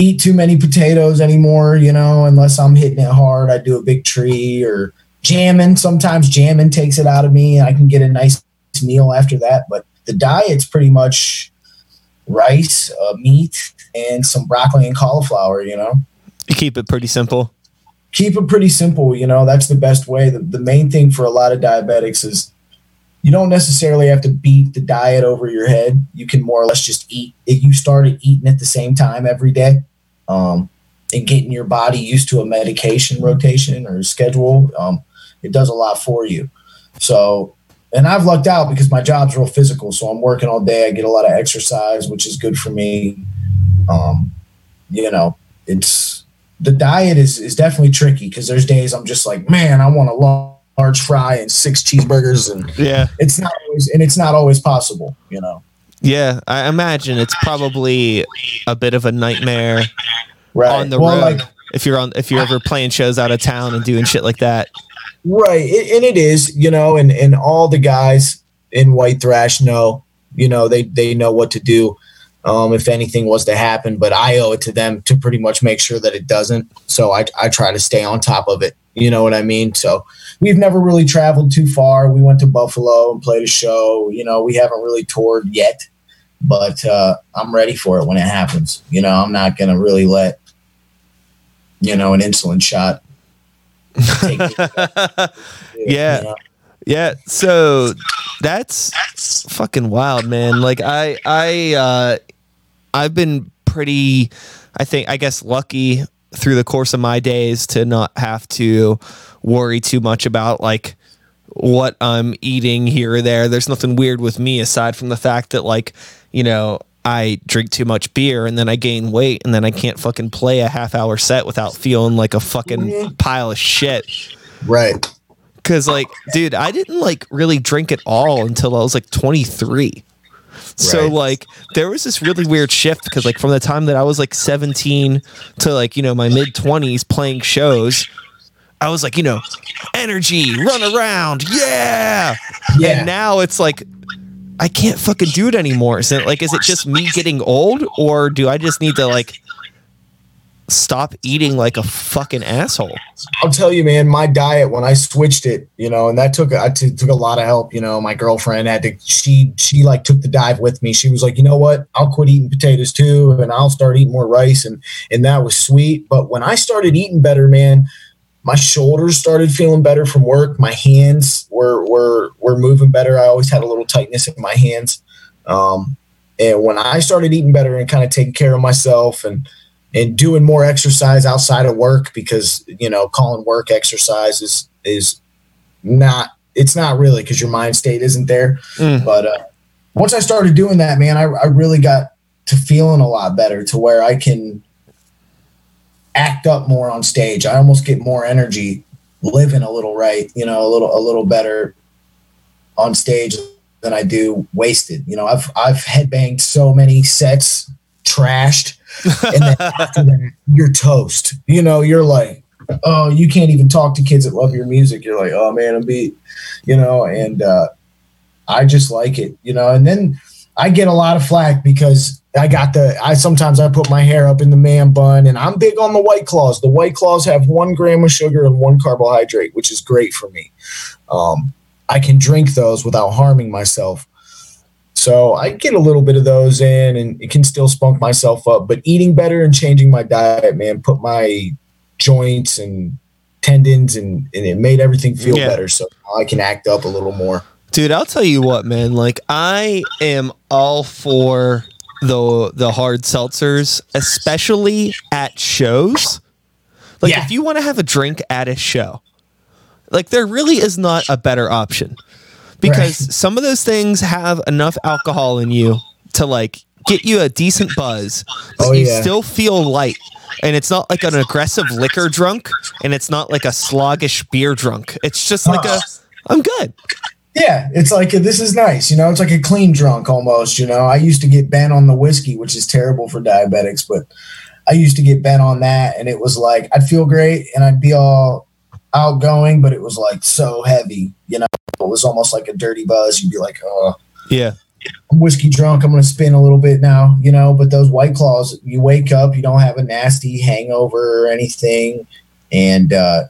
eat too many potatoes anymore. You know, unless I'm hitting it hard, I do a big tree or jamming. Sometimes jamming takes it out of me, and I can get a nice meal after that. But the diet's pretty much rice, uh, meat, and some broccoli and cauliflower. You know You keep it pretty simple. keep it pretty simple. You know, that's the best way. The, the main thing for a lot of diabetics is you don't necessarily have to beat the diet over your head. You can more or less just eat. If you started eating at the same time every day, um, and getting your body used to a medication rotation or schedule, um, it does a lot for you. So, and I've lucked out because my job's real physical. So I'm working all day. I get a lot of exercise, which is good for me. Um, you know, it's the diet is is definitely tricky because there's days I'm just like, man, I want a lar- large fry and six cheeseburgers, and Yeah. it's not always and it's not always possible, you know. Yeah. I imagine it's probably a bit of a nightmare Right. on the well, road like if you're on if you're ever playing shows out of town and doing shit like that. right, it, and it is, you know, and and all the guys in White Thrash know, you know, they they know what to do. Um, if anything was to happen, but I owe it to them to pretty much make sure that it doesn't. So I, I try to stay on top of it. You know what I mean? So we've never really traveled too far. We went to Buffalo and played a show. You know, we haven't really toured yet, but uh, I'm ready for it when it happens. You know, I'm not going to really let, you know, an insulin shot. Yeah. you know? Yeah, so that's fucking wild, man. Like I I uh I've been pretty I think I guess lucky through the course of my days to not have to worry too much about like what I'm eating here or there. There's nothing weird with me aside from the fact that like, you know, I drink too much beer and then I gain weight and then I can't fucking play a half hour set without feeling like a fucking pile of shit. Right. Cause like, dude, I didn't like really drink at all until I was like 23. So Right. like there was this really weird shift because like from the time that I was like 17 to like, you know, my mid 20s playing shows, I was like, you know, energy, run around, yeah. Yeah. And now it's like I can't fucking do it anymore. Is it like is it just me getting old or do I just need to like stop eating like a fucking asshole? I'll tell you, man, my diet when I switched it, you know, and that took I t- took a lot of help. You know, my girlfriend had to she she like took the dive with me. She was like, you know what, I'll quit eating potatoes too, and I'll start eating more rice, and and that was sweet. But when I started eating better, man, my shoulders started feeling better from work. My hands were were were moving better. I always had a little tightness in my hands. Um, and when I started eating better and kind of taking care of myself and and doing more exercise outside of work because you know calling work exercise is is not it's not really because your mind state isn't there Mm. but uh, once i started doing that man I, I really got to feeling a lot better to where i can act up more on stage i almost get more energy living a little right you know a little a little better on stage than i do wasted you know i've i've headbanged so many sets trashed and then after that, you're toast. You know, you're like, oh, you can't even talk to kids that love your music. You're like, oh man, I'm beat. You know, and uh, I just like it. You know, and then I get a lot of flack because I got the. I sometimes I put my hair up in the man bun, and I'm big on the white claws. The white claws have one gram of sugar and one carbohydrate, which is great for me. Um, I can drink those without harming myself. So I get a little bit of those in and it can still spunk myself up. But eating better and changing my diet, man, put my joints and tendons and, and it made everything feel Yeah. better. So I can act up a little more. Dude, I'll tell you what, man. Like I am all for the the hard seltzers, especially at shows. Like Yeah. if you want to have a drink at a show, like there really is not a better option. Because Right. some of those things have enough alcohol in you to like get you a decent buzz, but Oh, you yeah. still feel light. And it's not like an aggressive liquor drunk, and it's not like a sluggish beer drunk. It's just like a I'm good. Yeah, it's like this is nice, you know. It's like a clean drunk almost, you know. I used to get bent on the whiskey, which is terrible for diabetics, but I used to get bent on that, and it was like I'd feel great and I'd be all outgoing, but it was like so heavy, you know. It was almost like a dirty buzz. You'd be like, oh, Yeah. I'm whiskey drunk. I'm going to spin a little bit now, you know. But those white claws, you wake up, you don't have a nasty hangover or anything, and uh,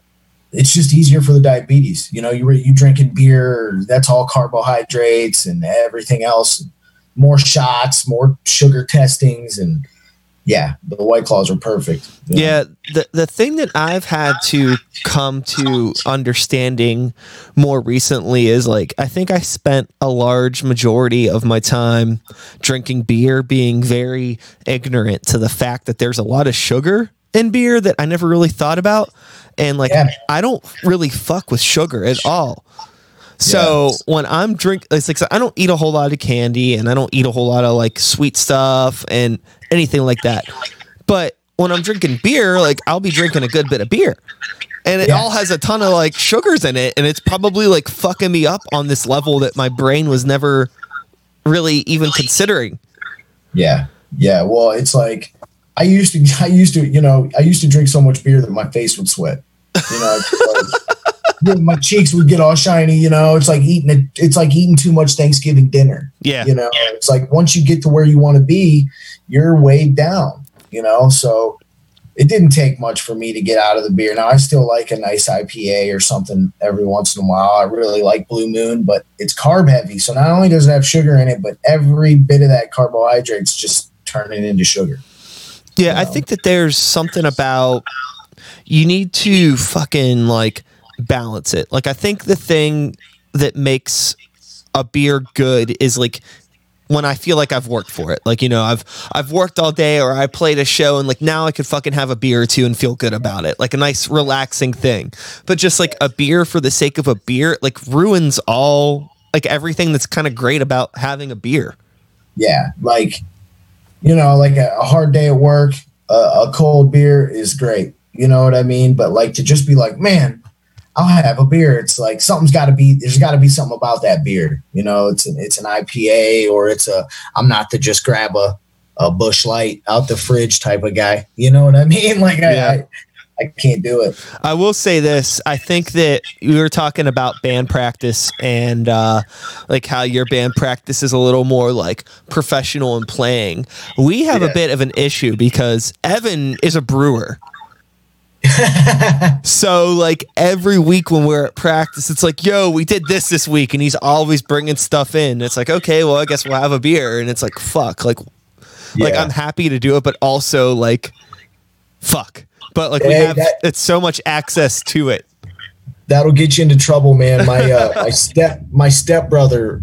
it's just easier for the diabetes. You know, you were you drinking beer, that's all carbohydrates and everything else. More shots, more sugar testings, and yeah, the white claws are perfect. you know. Yeah, the the thing that I've had to come to understanding more recently is like I think I spent a large majority of my time drinking beer being very ignorant to the fact that there's a lot of sugar in beer that I never really thought about and like Yeah. I don't really fuck with sugar at all. So when I'm drink, it's like I don't eat a whole lot of candy and I don't eat a whole lot of like sweet stuff and anything like that. But when I'm drinking beer, like I'll be drinking a good bit of beer. And it Yeah. all has a ton of like sugars in it and it's probably like fucking me up on this level that my brain was never really even considering. Yeah, yeah. Well, it's like I used to. I used to. You know, I used to drink so much beer that my face would sweat. You know, like, my cheeks would get all shiny. You know, it's like eating. A, it's like eating too much Thanksgiving dinner. Yeah. You know, it's like once you get to where you want to be, you're weighed down. You know, so it didn't take much for me to get out of the beer. Now I still like a nice IPA or something every once in a while. I really like Blue Moon, but it's carb heavy. So not only does it have sugar in it, but every bit of that carbohydrates just turn it into sugar. Yeah, I know? think that there's something about you need to fucking like balance it. Like I think the thing that makes a beer good is like when I feel like I've worked for it. Like, you know, I've I've worked all day or I played a show and like now I could fucking have a beer or two and feel good about it. Like a nice relaxing thing. But just like a beer for the sake of a beer like ruins all like everything that's kind of great about having a beer. Yeah, like you know, like a, hard day at work, a, a cold beer is great. You know what I mean? But like to just be like, man, I'll have a beer. It's like something's got to be. There's got to be something about that beer. You know, it's an it's an IPA or it's a. I'm not to just grab a a Busch Light out the fridge type of guy. You know what I mean? Like yeah. I, I can't do it. I will say this. I think that we were talking about band practice and uh, like how your band practice is a little more like professional and playing. We have yeah. a bit of an issue because Evan is a brewer. so like every week when we're at practice, it's like, yo, we did this this week, and he's always bringing stuff in. It's like, okay, well, I guess we'll have a beer, and it's like, fuck, like, yeah. like I'm happy to do it, but also like, fuck, but like we have, that, it's so much access to it. That'll get you into trouble, man. My uh, my step my stepbrother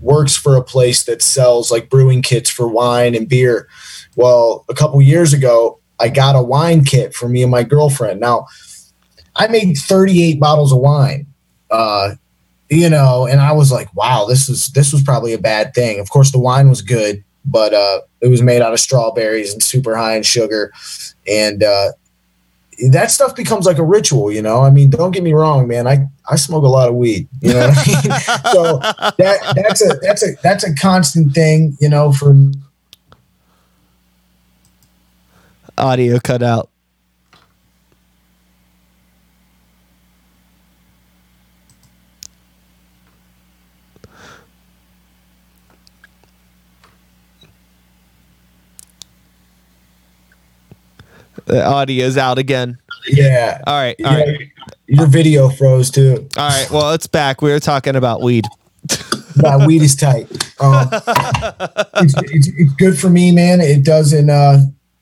works for a place that sells like brewing kits for wine and beer. Well, a couple years ago, I got a wine kit for me and my girlfriend. Now, I made 38 bottles of wine. Uh, you know, and I was like, wow, this is this was probably a bad thing. Of course, the wine was good, but uh, it was made out of strawberries and super high in sugar. And uh, that stuff becomes like a ritual, you know. I mean, don't get me wrong, man. I, I smoke a lot of weed, you know. I mean? so that that's a that's a that's a constant thing, you know, for audio cut out. The audio's out again. Yeah. All right. All yeah, right. Your video froze too. All right. Well, it's back. We were talking about weed. yeah, weed is tight. Um, it's, it's, it's, good for me, man. It doesn't. Uh,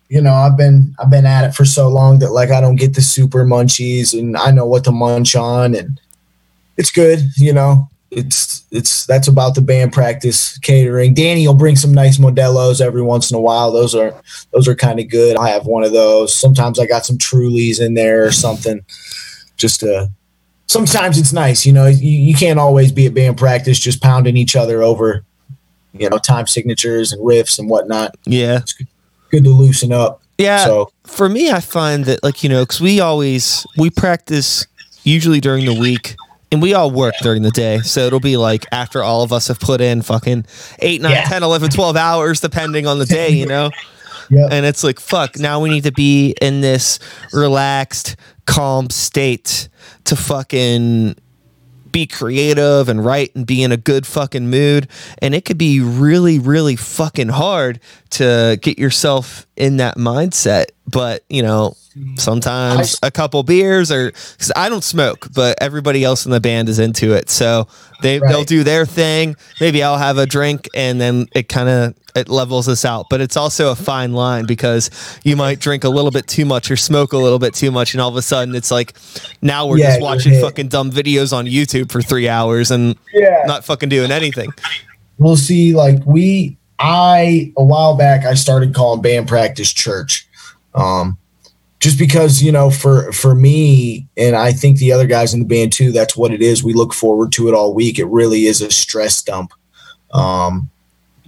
you know, I've been I've been at it for so long that like I don't get the super munchies, and I know what to munch on, and it's good. You know, it's it's that's about the band practice catering. Danny will bring some nice Modelo's every once in a while. Those are those are kind of good. I have one of those. Sometimes I got some Trulies in there or something. Just to sometimes it's nice, you know. You, you can't always be at band practice just pounding each other over, you know, time signatures and riffs and whatnot. Yeah, good to loosen up. Yeah. So for me, I find that like you know, because we always we practice usually during the week and we all work during the day so it'll be like after all of us have put in fucking 8 9 yeah. 10 11 12 hours depending on the day you know yep. and it's like fuck now we need to be in this relaxed calm state to fucking be creative and write and be in a good fucking mood. And it could be really, really fucking hard to get yourself in that mindset. But, you know, sometimes a couple beers or because I don't smoke, but everybody else in the band is into it. So they, right. they'll do their thing. Maybe I'll have a drink and then it kind of it levels us out. But it's also a fine line because you might drink a little bit too much or smoke a little bit too much, and all of a sudden it's like now we're yeah, just watching fucking dumb videos on YouTube for three hours and yeah. not fucking doing anything. We'll see. Like we, I a while back I started calling band practice church. Um, just because you know for for me and i think the other guys in the band too that's what it is we look forward to it all week it really is a stress dump um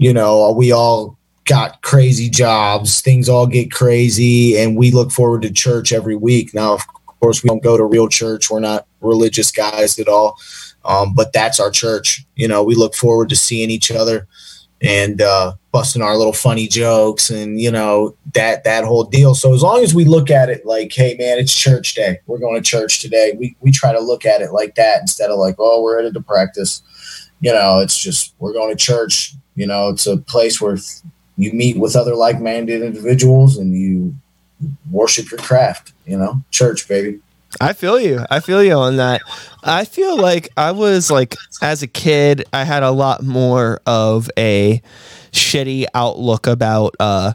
you know, we all got crazy jobs, things all get crazy, and we look forward to church every week. Now, of course, we don't go to real church, we're not religious guys at all. Um, but that's our church. You know, we look forward to seeing each other and uh, busting our little funny jokes and you know that that whole deal. So as long as we look at it like, hey man, it's church day. We're going to church today. We we try to look at it like that instead of like, oh, we're headed to practice. You know, it's just we're going to church. You know, it's a place where you meet with other like-minded individuals and you worship your craft. You know, church, baby. I feel you. I feel you on that. I feel like I was like as a kid, I had a lot more of a shitty outlook about uh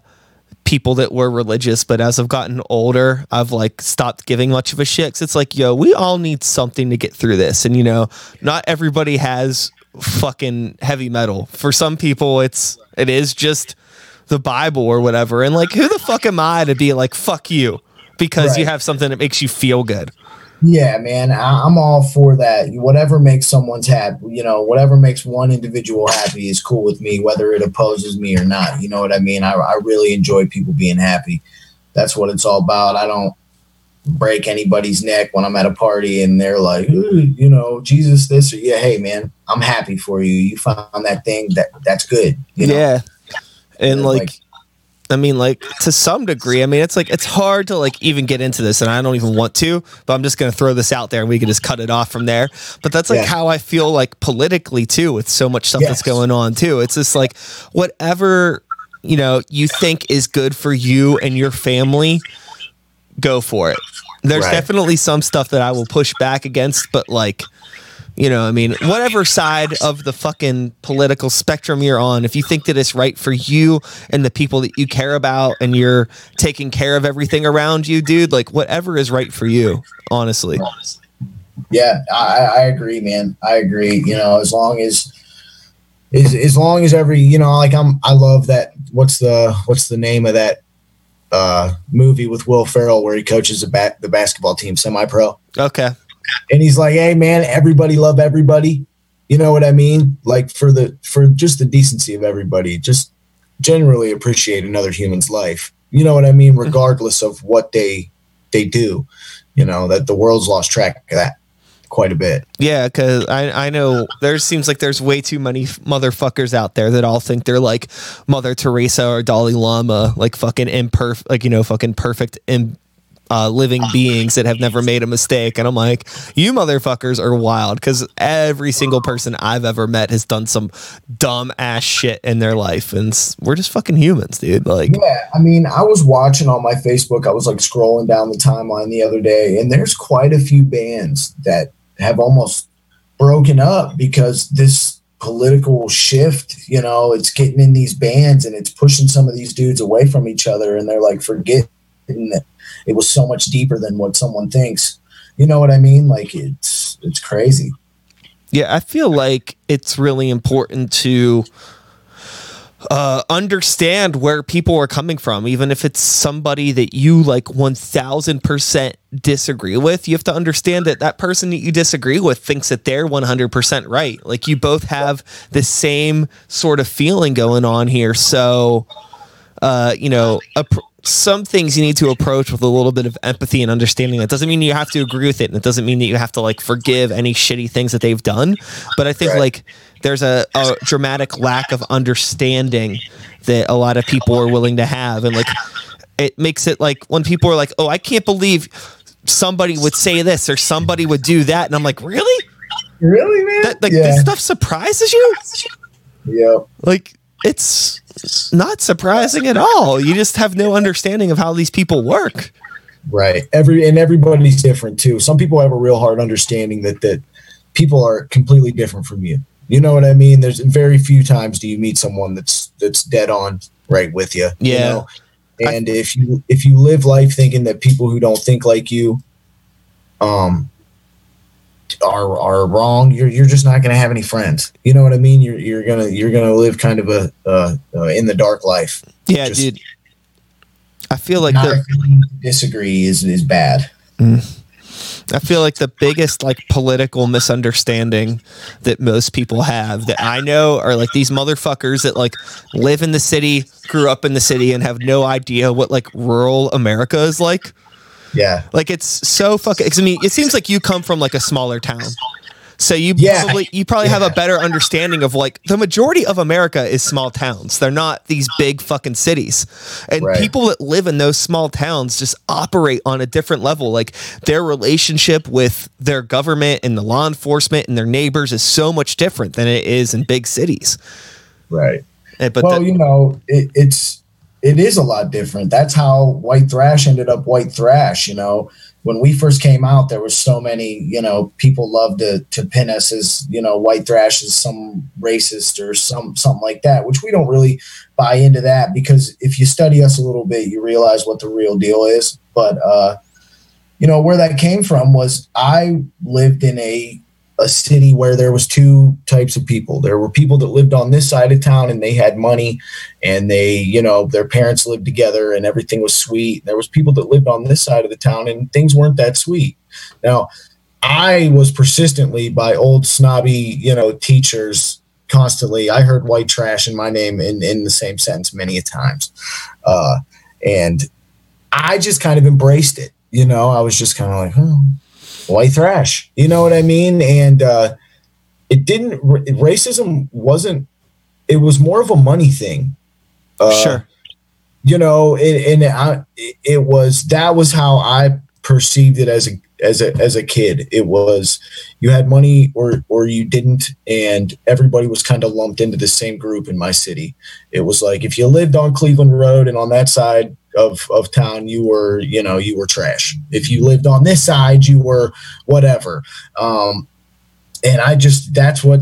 people that were religious, but as I've gotten older, I've like stopped giving much of a shit. Cause it's like, yo, we all need something to get through this. And you know, not everybody has fucking heavy metal. For some people, it's it is just the Bible or whatever. And like, who the fuck am I to be like, fuck you, because right. you have something that makes you feel good? Yeah, man, I, am all for that. Whatever makes someone's happy, you know, whatever makes one individual happy is cool with me, whether it opposes me or not. You know what I mean? I, I really enjoy people being happy. That's what it's all about. I don't break anybody's neck when I'm at a party and they're like, you know, Jesus, this or yeah, hey man, I'm happy for you. You found that thing that that's good. You know? Yeah. And like, like I mean, like to some degree, I mean, it's like it's hard to like even get into this, and I don't even want to, but I'm just gonna throw this out there, and we can just cut it off from there. But that's like yeah. how I feel like politically too, with so much stuff yes. that's going on too. It's just like whatever you know you think is good for you and your family, go for it. There's right. definitely some stuff that I will push back against, but like you know, I mean, whatever side of the fucking political spectrum you're on, if you think that it's right for you and the people that you care about and you're taking care of everything around you, dude, like whatever is right for you, honestly. Yeah, I, I agree, man. I agree. You know, as long as as, as long as every you know like i'm i love that what's the what's the name of that uh movie with will ferrell where he coaches the bat the basketball team semi-pro okay and he's like, "Hey, man, everybody love everybody." You know what I mean? Like for the for just the decency of everybody, just generally appreciate another human's life. You know what I mean? Mm-hmm. Regardless of what they they do, you know that the world's lost track of that quite a bit. Yeah, because I I know there seems like there's way too many motherfuckers out there that all think they're like Mother Teresa or Dalai Lama, like fucking imperfect, like you know, fucking perfect and uh, living beings that have never made a mistake. And I'm like, you motherfuckers are wild because every single person I've ever met has done some dumb ass shit in their life. And we're just fucking humans, dude. Like, yeah, I mean, I was watching on my Facebook, I was like scrolling down the timeline the other day, and there's quite a few bands that have almost broken up because this political shift you know it's getting in these bands and it's pushing some of these dudes away from each other and they're like forgetting that it was so much deeper than what someone thinks. You know what I mean? Like it's it's crazy. Yeah, I feel like it's really important to uh, understand where people are coming from, even if it's somebody that you like 1000% disagree with. You have to understand that that person that you disagree with thinks that they're 100% right. Like you both have the same sort of feeling going on here. So, uh, you know, a, some things you need to approach with a little bit of empathy and understanding. That doesn't mean you have to agree with it, and it doesn't mean that you have to like forgive any shitty things that they've done. But I think right. like there's a, a dramatic lack of understanding that a lot of people are willing to have, and like it makes it like when people are like, "Oh, I can't believe somebody would say this or somebody would do that," and I'm like, "Really? Really, man? That, like yeah. this stuff surprises you?" Yeah. Like it's not surprising at all. You just have no understanding of how these people work. Right. Every and everybody's different too. Some people have a real hard understanding that that people are completely different from you. You know what I mean? There's very few times do you meet someone that's that's dead on right with you. Yeah. You know? And I, if you if you live life thinking that people who don't think like you um are are wrong, you're you're just not going to have any friends. You know what I mean? You're you're gonna you're gonna live kind of a uh, uh, in the dark life. Yeah, just dude. I feel like the disagree is is bad. Mm. I feel like the biggest like political misunderstanding that most people have that I know are like these motherfuckers that like live in the city, grew up in the city, and have no idea what like rural America is like. Yeah. Like it's so fucking. I mean, it seems like you come from like a smaller town. So you yeah. probably you probably yeah. have a better understanding of like the majority of America is small towns. They're not these big fucking cities. And right. people that live in those small towns just operate on a different level. Like their relationship with their government and the law enforcement and their neighbors is so much different than it is in big cities. Right. And, but well, the, you know, it, it's it is a lot different. That's how White Thrash ended up White Thrash. You know, when we first came out, there was so many. You know, people loved to to pin us as you know White Thrash is some racist or some something like that, which we don't really buy into that because if you study us a little bit, you realize what the real deal is. But uh, you know, where that came from was I lived in a a city where there was two types of people. There were people that lived on this side of town and they had money and they, you know, their parents lived together and everything was sweet. There was people that lived on this side of the town and things weren't that sweet. Now, I was persistently by old snobby, you know, teachers constantly. I heard white trash in my name in, in the same sentence many a times. Uh, and I just kind of embraced it. You know, I was just kind of like, oh, white trash. You know what I mean? And uh, it didn't, racism wasn't, it was more of a money thing. Uh, sure. You know, and, and I, it was, that was how I perceived it as a as a as a kid. It was you had money or or you didn't, and everybody was kind of lumped into the same group in my city. It was like if you lived on Cleveland Road and on that side of of town, you were you know you were trash. If you lived on this side, you were whatever. Um, and I just that's what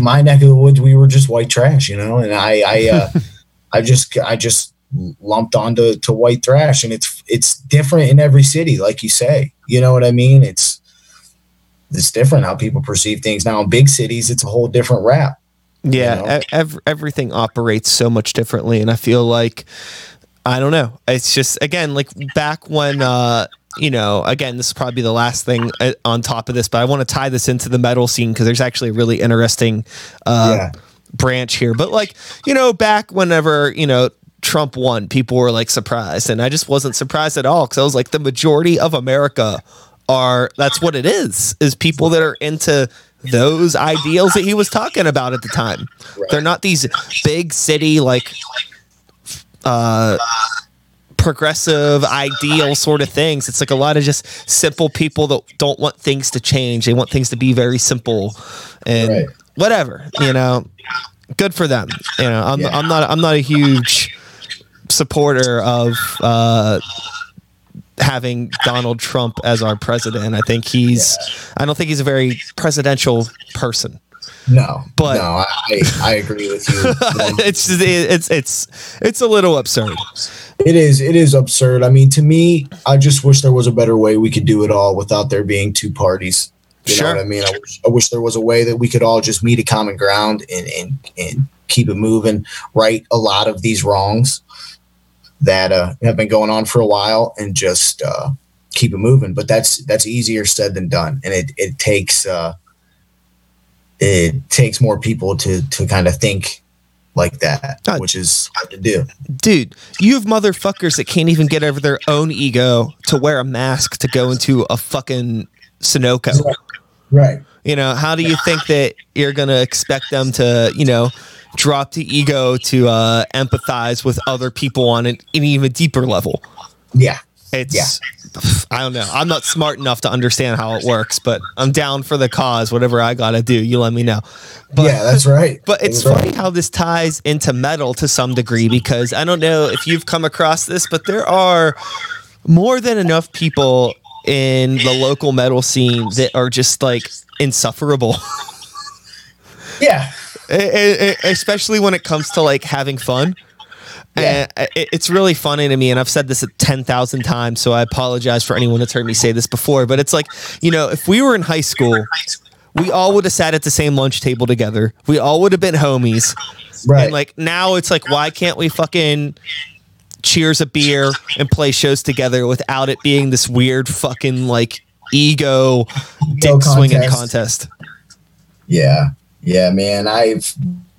my neck of the woods. We were just white trash, you know. And I I uh, I just I just lumped onto to white trash and it's it's different in every city like you say you know what i mean it's it's different how people perceive things now in big cities it's a whole different rap yeah you know? ev- everything operates so much differently and i feel like i don't know it's just again like back when uh you know, again, this is probably the last thing uh, on top of this, but I want to tie this into the metal scene because there's actually a really interesting uh, yeah. branch here. But like, you know, back whenever you know Trump won, people were like surprised, and I just wasn't surprised at all because I was like, the majority of America are that's what it is is people that are into those ideals that he was talking about at the time. Right. They're not these big city like uh progressive ideal sort of things. It's like a lot of just simple people that don't want things to change. They want things to be very simple and right. whatever, you know. Good for them. You know, I'm yeah. I'm not I'm not a huge supporter of uh, having Donald Trump as our president. I think he's. Yeah. I don't think he's a very presidential person. No, but no, I, I agree with you. it's it's it's it's a little absurd. It is it is absurd. I mean, to me, I just wish there was a better way we could do it all without there being two parties. You sure. know what I mean? I wish, I wish there was a way that we could all just meet a common ground and and and keep it moving, right a lot of these wrongs that uh, have been going on for a while and just uh, keep it moving. But that's that's easier said than done, and it it takes uh, it takes more people to to kind of think like that, God. which is hard to do. Dude, you have motherfuckers that can't even get over their own ego to wear a mask to go into a fucking Sunoco. Right. You know, how do you think that you're going to expect them to, you know, drop the ego to uh, empathize with other people on an, an even deeper level. Yeah. It's yeah. I don't know. I'm not smart enough to understand how it works, but I'm down for the cause. Whatever I gotta do, you let me know. But, yeah, that's right. But it's that's funny right. how this ties into metal to some degree because I don't know if you've come across this, but there are more than enough people in the local metal scene that are just like insufferable. yeah especially when it comes to like having fun. Yeah. And uh, it's really funny to me, and I've said this 10,000 times, so I apologize for anyone that's heard me say this before. But it's like, you know, if we were in high school, we all would have sat at the same lunch table together. We all would have been homies. Right. And like now it's like, why can't we fucking cheers a beer and play shows together without it being this weird fucking like ego dick swinging contest? Yeah. Yeah, man, I've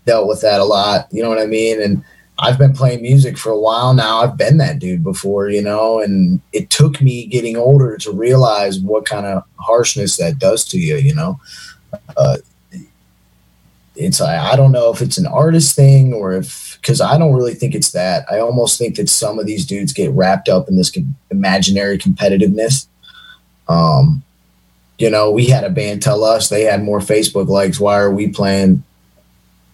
dealt with that a lot. You know what I mean? And I've been playing music for a while now. I've been that dude before, you know, and it took me getting older to realize what kind of harshness that does to you, you know. Uh, it's I, don't know if it's an artist thing or if because I don't really think it's that. I almost think that some of these dudes get wrapped up in this imaginary competitiveness. Um, you know, we had a band tell us they had more Facebook likes. Why are we playing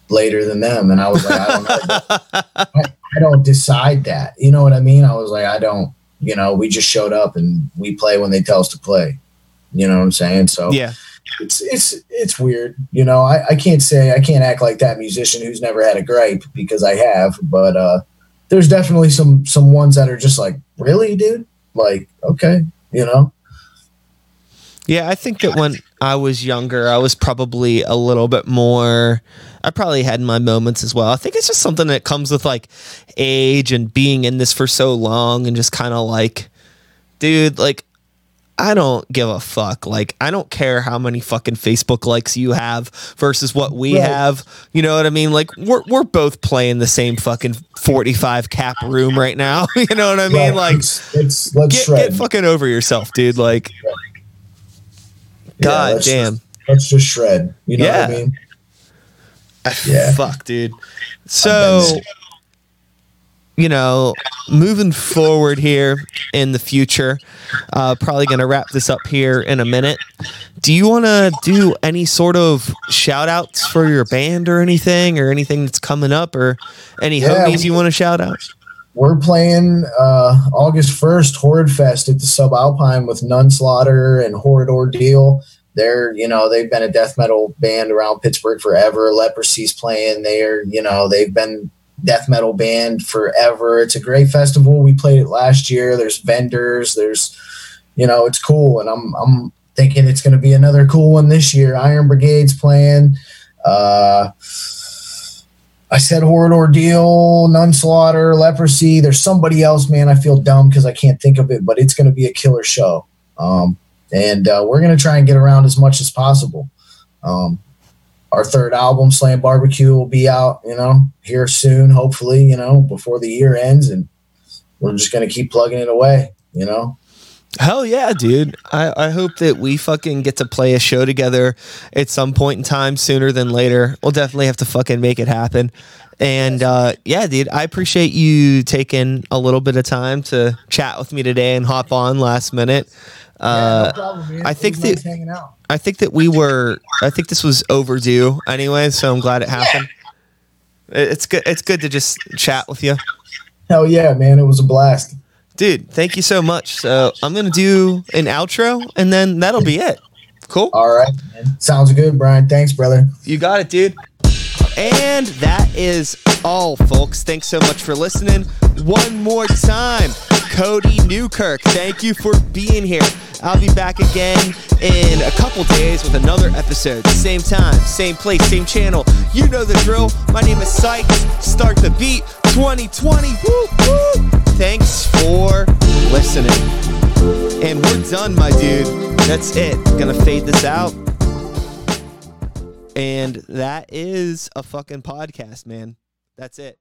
later than them? And I was like, I don't know. I, I don't decide that. You know what I mean? I was like, I don't, you know, we just showed up and we play when they tell us to play. You know what I'm saying? So yeah, it's it's it's weird. You know, I, I can't say I can't act like that musician who's never had a gripe because I have, but uh there's definitely some some ones that are just like, really, dude? Like, okay, you know. Yeah, I think that when I was younger, I was probably a little bit more. I probably had my moments as well. I think it's just something that comes with like age and being in this for so long and just kind of like, dude, like, I don't give a fuck. Like, I don't care how many fucking Facebook likes you have versus what we Right. have. You know what I mean? Like, we're we're both playing the same fucking forty five cap room right now. you know what I mean? Right. Like, it's, it's let's get get fucking over yourself, dude. Like, Yeah, god let's damn. Just, let's just shred. You know what I mean? Yeah. Fuck, dude. So, you know, moving forward here in the future, uh, probably going to wrap this up here in a minute. Do you want to do any sort of shout outs for your band or anything or anything that's coming up or any Yeah, homies we- you want to shout out? We're playing uh, August 1st, Horrid Fest at the Subalpine with Nunslaughter and Horrid Ordeal. They're, you know, they've been a death metal band around Pittsburgh forever. Leprosy's playing. They're, you know, they've been death metal band forever. It's a great festival. We played it last year. There's vendors. There's, you know, it's cool. And I'm, I'm thinking it's going to be another cool one this year. Iron Brigade's playing. Uh, I said Horrid Ordeal, Nunslaughter, Leprosy. There's somebody else, man. I feel dumb because I can't think of it, but it's going to be a killer show. Um, and uh, we're going to try and get around as much as possible. Um, our third album, Slam Barbecue, will be out, you know, here soon, hopefully, you know, before the year ends. And we're just going to keep plugging it away, you know. Hell yeah, dude. I, I hope that we fucking get to play a show together at some point in time sooner than later. We'll definitely have to fucking make it happen. And uh, yeah, dude, I appreciate you taking a little bit of time to chat with me today and hop on last minute. Uh, problem. I think that- nice hanging out. I think that we were, I think this was overdue anyway, so I'm glad it happened. It- It's good. It's good to just chat with you. Hell yeah, man. It was a blast. Dude, thank you so much. So I'm going to do an outro and then that'll be it. Cool. All right, man. Sounds good, Brian. Thanks, brother. You got it, dude. And that is all, folks. Thanks so much for listening. One more time, Cody Newkirk, thank you for being here. I'll be back again in a couple days with another episode. Same time, same place, same channel. You know the drill. My name is Sykes. Start the beat 2020. Woo, woo. Thanks for listening. And we're done, my dude. That's it. Gonna fade this out. And that is a fucking podcast, man. That's it.